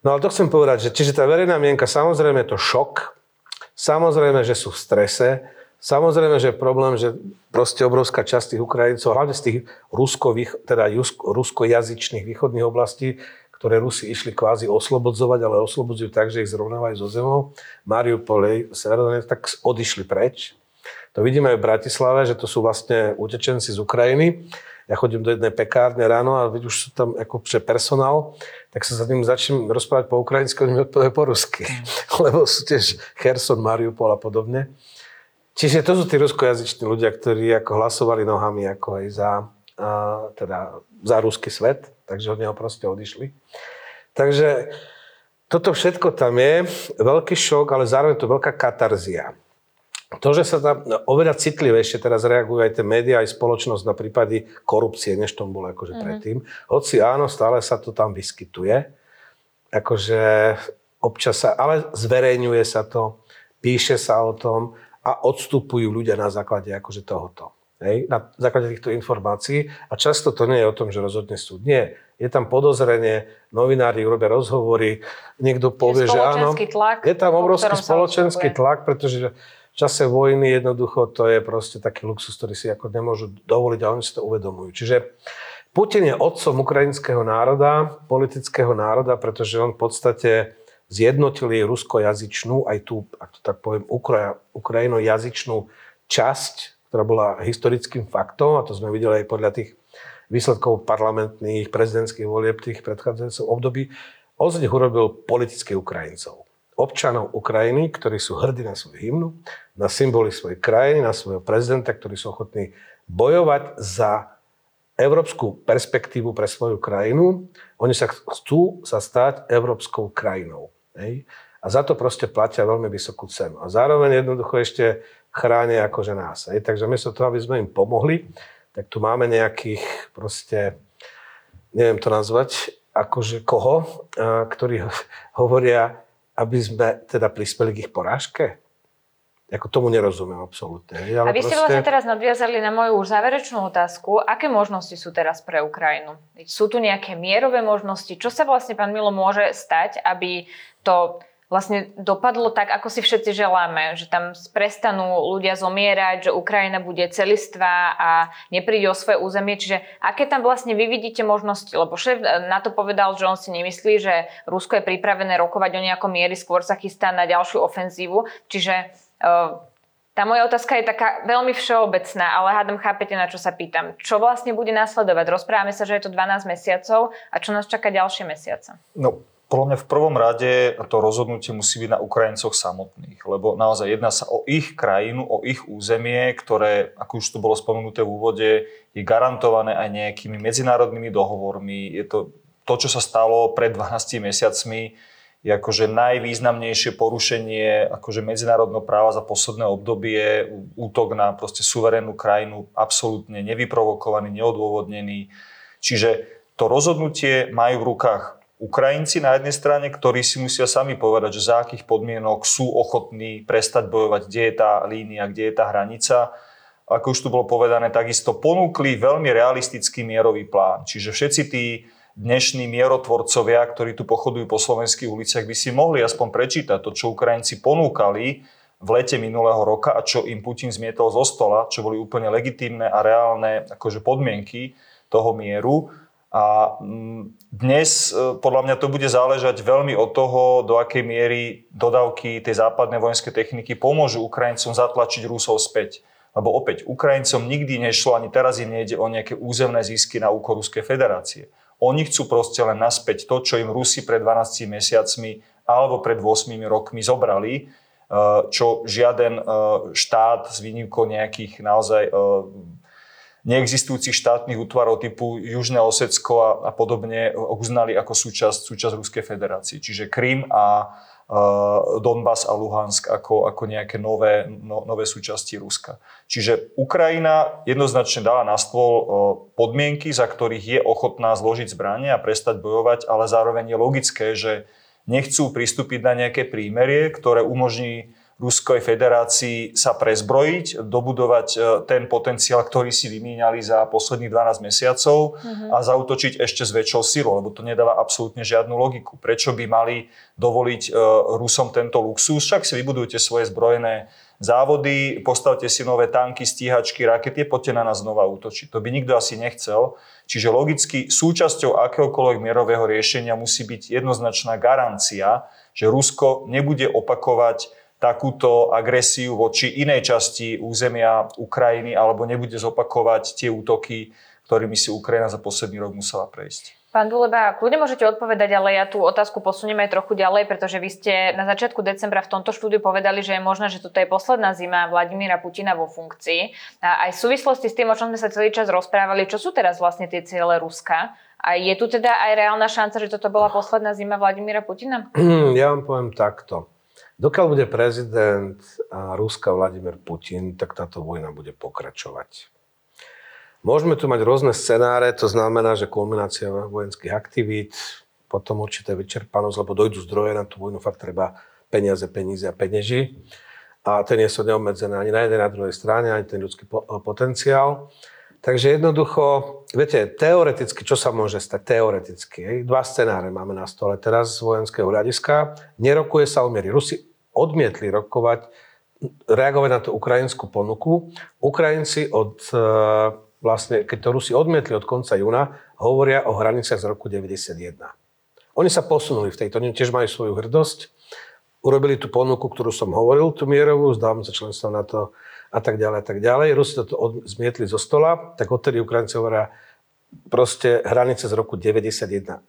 No ale to chcem povedať, že čiže tá verejná mienka, samozrejme je to šok, samozrejme, že sú v strese, samozrejme, že je problém, že proste obrovská časť tých Ukrajincov, hlavne z tých rusko, teda ruskojazyčných východných oblastí, ktoré Rusi išli kvázi oslobodzovať, ale oslobodzujú tak, že ich zrovnávajú zo zemou. Mariupol, Severodonetsk, tak odišli preč. To vidíme aj v Bratislave, že to sú vlastne utečenci z Ukrajiny ja chodím do jednej pekárne ráno a už sú tam ako personál, tak sa za tým začnem rozprávať po ukrajinsky, oni mi odpovedajú po rusky. Mm. Lebo sú tiež Kherson, Mariupol a podobne. Čiže to sú tí ruskojazyční ľudia, ktorí ako hlasovali nohami ako aj za, a, teda za ruský svet, takže od neho proste odišli. Takže toto všetko tam je, veľký šok, ale zároveň to veľká katarzia to, že sa tam oveľa citlivejšie teraz reagujú aj tie médiá, aj spoločnosť na prípady korupcie, než tom bolo akože mm-hmm. predtým. Hoci áno, stále sa to tam vyskytuje. Akože občas sa, ale zverejňuje sa to, píše sa o tom a odstupujú ľudia na základe akože tohoto. Hej, na základe týchto informácií a často to nie je o tom, že rozhodne súd. Nie. Je tam podozrenie, novinári urobia rozhovory, niekto povie, že áno. Tlak, je tam obrovský spoločenský tlak, pretože čase vojny jednoducho to je proste taký luxus, ktorý si ako nemôžu dovoliť a oni si to uvedomujú. Čiže Putin je otcom ukrajinského národa, politického národa, pretože on v podstate zjednotil jej ruskojazyčnú, aj tú, ak to tak poviem, Ukra- ukrajinojazyčnú časť, ktorá bola historickým faktom, a to sme videli aj podľa tých výsledkov parlamentných, prezidentských volieb tých predchádzajúcich období, on z nich urobil politických Ukrajincov občanov Ukrajiny, ktorí sú hrdí na svoju hymnu, na symboly svojej krajiny, na svojho prezidenta, ktorí sú ochotní bojovať za európsku perspektívu pre svoju krajinu. Oni sa chcú sa stať európskou krajinou. Hej? A za to proste platia veľmi vysokú cenu. A zároveň jednoducho ešte chránia akože nás. Hej? Takže my toho, aby sme im pomohli, tak tu máme nejakých proste, neviem to nazvať, akože koho, ktorí hovoria, aby sme teda prispeli k ich porážke? ako tomu nerozumiem absolútne. Ale a vy ste vlastne teraz nadviazali na moju už záverečnú otázku. Aké možnosti sú teraz pre Ukrajinu? Sú tu nejaké mierové možnosti? Čo sa vlastne, pán Milo, môže stať, aby to vlastne dopadlo tak, ako si všetci želáme, že tam prestanú ľudia zomierať, že Ukrajina bude celistvá a nepríde o svoje územie. Čiže aké tam vlastne vy vidíte možnosti? Lebo šéf na to povedal, že on si nemyslí, že Rusko je pripravené rokovať o nejakom miery, skôr sa chystá na ďalšiu ofenzívu. Čiže uh, tá moja otázka je taká veľmi všeobecná, ale hádam chápete, na čo sa pýtam. Čo vlastne bude následovať? Rozprávame sa, že je to 12 mesiacov a čo nás čaká ďalšie mesiace? No, podľa mňa v prvom rade to rozhodnutie musí byť na Ukrajincoch samotných, lebo naozaj jedná sa o ich krajinu, o ich územie, ktoré, ako už to bolo spomenuté v úvode, je garantované aj nejakými medzinárodnými dohovormi. Je to to, čo sa stalo pred 12 mesiacmi, je akože najvýznamnejšie porušenie akože medzinárodného práva za posledné obdobie, útok na proste suverénnu krajinu, absolútne nevyprovokovaný, neodôvodnený. Čiže to rozhodnutie majú v rukách Ukrajinci na jednej strane, ktorí si musia sami povedať, že za akých podmienok sú ochotní prestať bojovať, kde je tá línia, kde je tá hranica. Ako už tu bolo povedané, takisto ponúkli veľmi realistický mierový plán. Čiže všetci tí dnešní mierotvorcovia, ktorí tu pochodujú po slovenských uliciach, by si mohli aspoň prečítať to, čo Ukrajinci ponúkali v lete minulého roka a čo im Putin zmietol zo stola, čo boli úplne legitímne a reálne akože podmienky toho mieru. A mm, dnes e, podľa mňa to bude záležať veľmi od toho, do akej miery dodávky tej západnej vojenskej techniky pomôžu Ukrajincom zatlačiť Rusov späť. Lebo opäť, Ukrajincom nikdy nešlo, ani teraz im nejde o nejaké územné zisky na úkor Ruskej federácie. Oni chcú proste len naspäť to, čo im Rusi pred 12 mesiacmi alebo pred 8 rokmi zobrali, e, čo žiaden e, štát s výnimkou nejakých naozaj neexistujúcich štátnych útvarov typu Južné Osecko a, a podobne uznali ako súčasť, súčasť Ruskej federácie. Čiže Krym a uh, Donbass a Luhansk ako, ako nejaké nové, no, nové súčasti Ruska. Čiže Ukrajina jednoznačne dala na stôl uh, podmienky, za ktorých je ochotná zložiť zbranie a prestať bojovať, ale zároveň je logické, že nechcú pristúpiť na nejaké prímerie, ktoré umožní Ruskej federácii sa prezbrojiť, dobudovať e, ten potenciál, ktorý si vymieňali za posledných 12 mesiacov uh-huh. a zautočiť ešte s väčšou silou, lebo to nedáva absolútne žiadnu logiku. Prečo by mali dovoliť e, Rusom tento luxus? Však si vybudujte svoje zbrojené závody, postavte si nové tanky, stíhačky, rakety, poďte na nás znova útočiť. To by nikto asi nechcel. Čiže logicky súčasťou akéhokoľvek mierového riešenia musí byť jednoznačná garancia, že Rusko nebude opakovať takúto agresiu voči inej časti územia Ukrajiny alebo nebude zopakovať tie útoky, ktorými si Ukrajina za posledný rok musela prejsť. Pán Duleba, kľudne môžete odpovedať, ale ja tú otázku posuniem aj trochu ďalej, pretože vy ste na začiatku decembra v tomto štúdiu povedali, že je možné, že toto je posledná zima Vladimíra Putina vo funkcii. A aj v súvislosti s tým, o čom sme sa celý čas rozprávali, čo sú teraz vlastne tie ciele Ruska? A je tu teda aj reálna šanca, že toto bola posledná zima Vladimíra Putina? Ja vám poviem takto. Dokiaľ bude prezident Ruska Vladimír Putin, tak táto vojna bude pokračovať. Môžeme tu mať rôzne scenáre, to znamená, že kulminácia vojenských aktivít, potom určité vyčerpanosť, lebo dojdú zdroje na tú vojnu, fakt treba peniaze, peníze a peneži. A ten nie sú neobmedzené ani na jednej, na druhej strane, ani ten ľudský potenciál. Takže jednoducho, viete, teoreticky, čo sa môže stať? Teoreticky. Dva scenáre máme na stole teraz z vojenského hľadiska. Nerokuje sa o miery. Rusi odmietli rokovať, reagovať na tú ukrajinskú ponuku. Ukrajinci od, e, vlastne, keď to Rusi odmietli od konca júna, hovoria o hraniciach z roku 91. Oni sa posunuli v tejto, oni tiež majú svoju hrdosť. Urobili tú ponuku, ktorú som hovoril, tú mierovú, zdávam sa členstvo na to a tak ďalej a tak ďalej. Rusi to od, zmietli zo stola, tak odtedy Ukrajinci hovoria proste hranice z roku 91.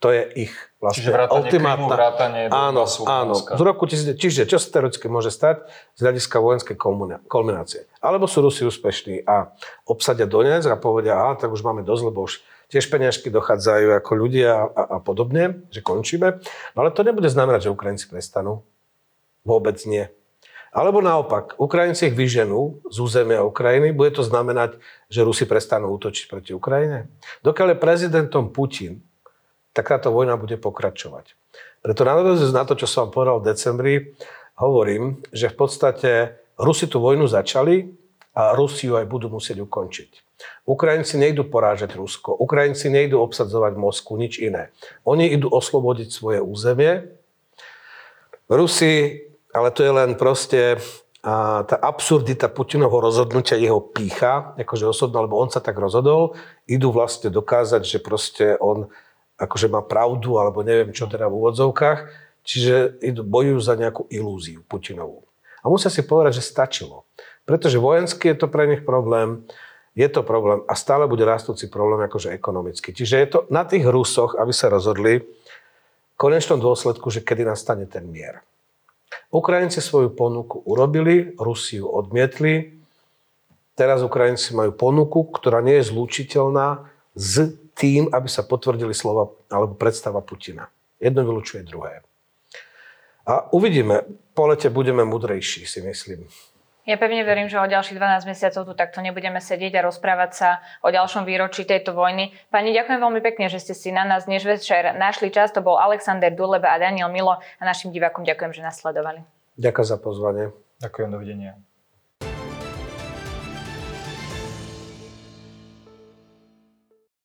To je ich vlastne čiže ultimátna... Krymu, vrátanie áno, áno. Z roku, čiže čo sa teoreticky môže stať z hľadiska vojenskej kulminácie. Alebo sú Rusi úspešní a obsadia Donec a povedia, aha, tak už máme dosť, lebo už tiež peniažky dochádzajú ako ľudia a, a podobne, že končíme. No ale to nebude znamenať, že Ukrajinci prestanú. Vôbec nie. Alebo naopak, Ukrajinci ich vyženú z územia Ukrajiny, bude to znamenať, že Rusi prestanú útočiť proti Ukrajine? Dokiaľ je prezidentom Putin, tak táto vojna bude pokračovať. Preto na na to, čo som vám povedal v decembri, hovorím, že v podstate Rusi tú vojnu začali a Rusi ju aj budú musieť ukončiť. Ukrajinci nejdú porážať Rusko, Ukrajinci nejdú obsadzovať Moskvu, nič iné. Oni idú oslobodiť svoje územie. Rusi, ale to je len proste a tá absurdita Putinovho rozhodnutia, jeho pícha, akože osobno, lebo on sa tak rozhodol, idú vlastne dokázať, že proste on akože má pravdu, alebo neviem čo teda v úvodzovkách, čiže idú, bojujú za nejakú ilúziu Putinovú. A musia si povedať, že stačilo. Pretože vojenský je to pre nich problém, je to problém a stále bude rastúci problém akože ekonomicky. Čiže je to na tých Rusoch, aby sa rozhodli v konečnom dôsledku, že kedy nastane ten mier. Ukrajinci svoju ponuku urobili, Rusi ju odmietli. Teraz Ukrajinci majú ponuku, ktorá nie je zlúčiteľná s tým, aby sa potvrdili slova alebo predstava Putina. Jedno vylučuje druhé. A uvidíme, po lete budeme mudrejší, si myslím. Ja pevne verím, že o ďalších 12 mesiacov tu takto nebudeme sedieť a rozprávať sa o ďalšom výročí tejto vojny. Pani, ďakujem veľmi pekne, že ste si na nás dnes večer našli čas. To bol Alexander Duleba a Daniel Milo a našim divákom ďakujem, že nás sledovali. Ďakujem za pozvanie. Ďakujem, dovidenia.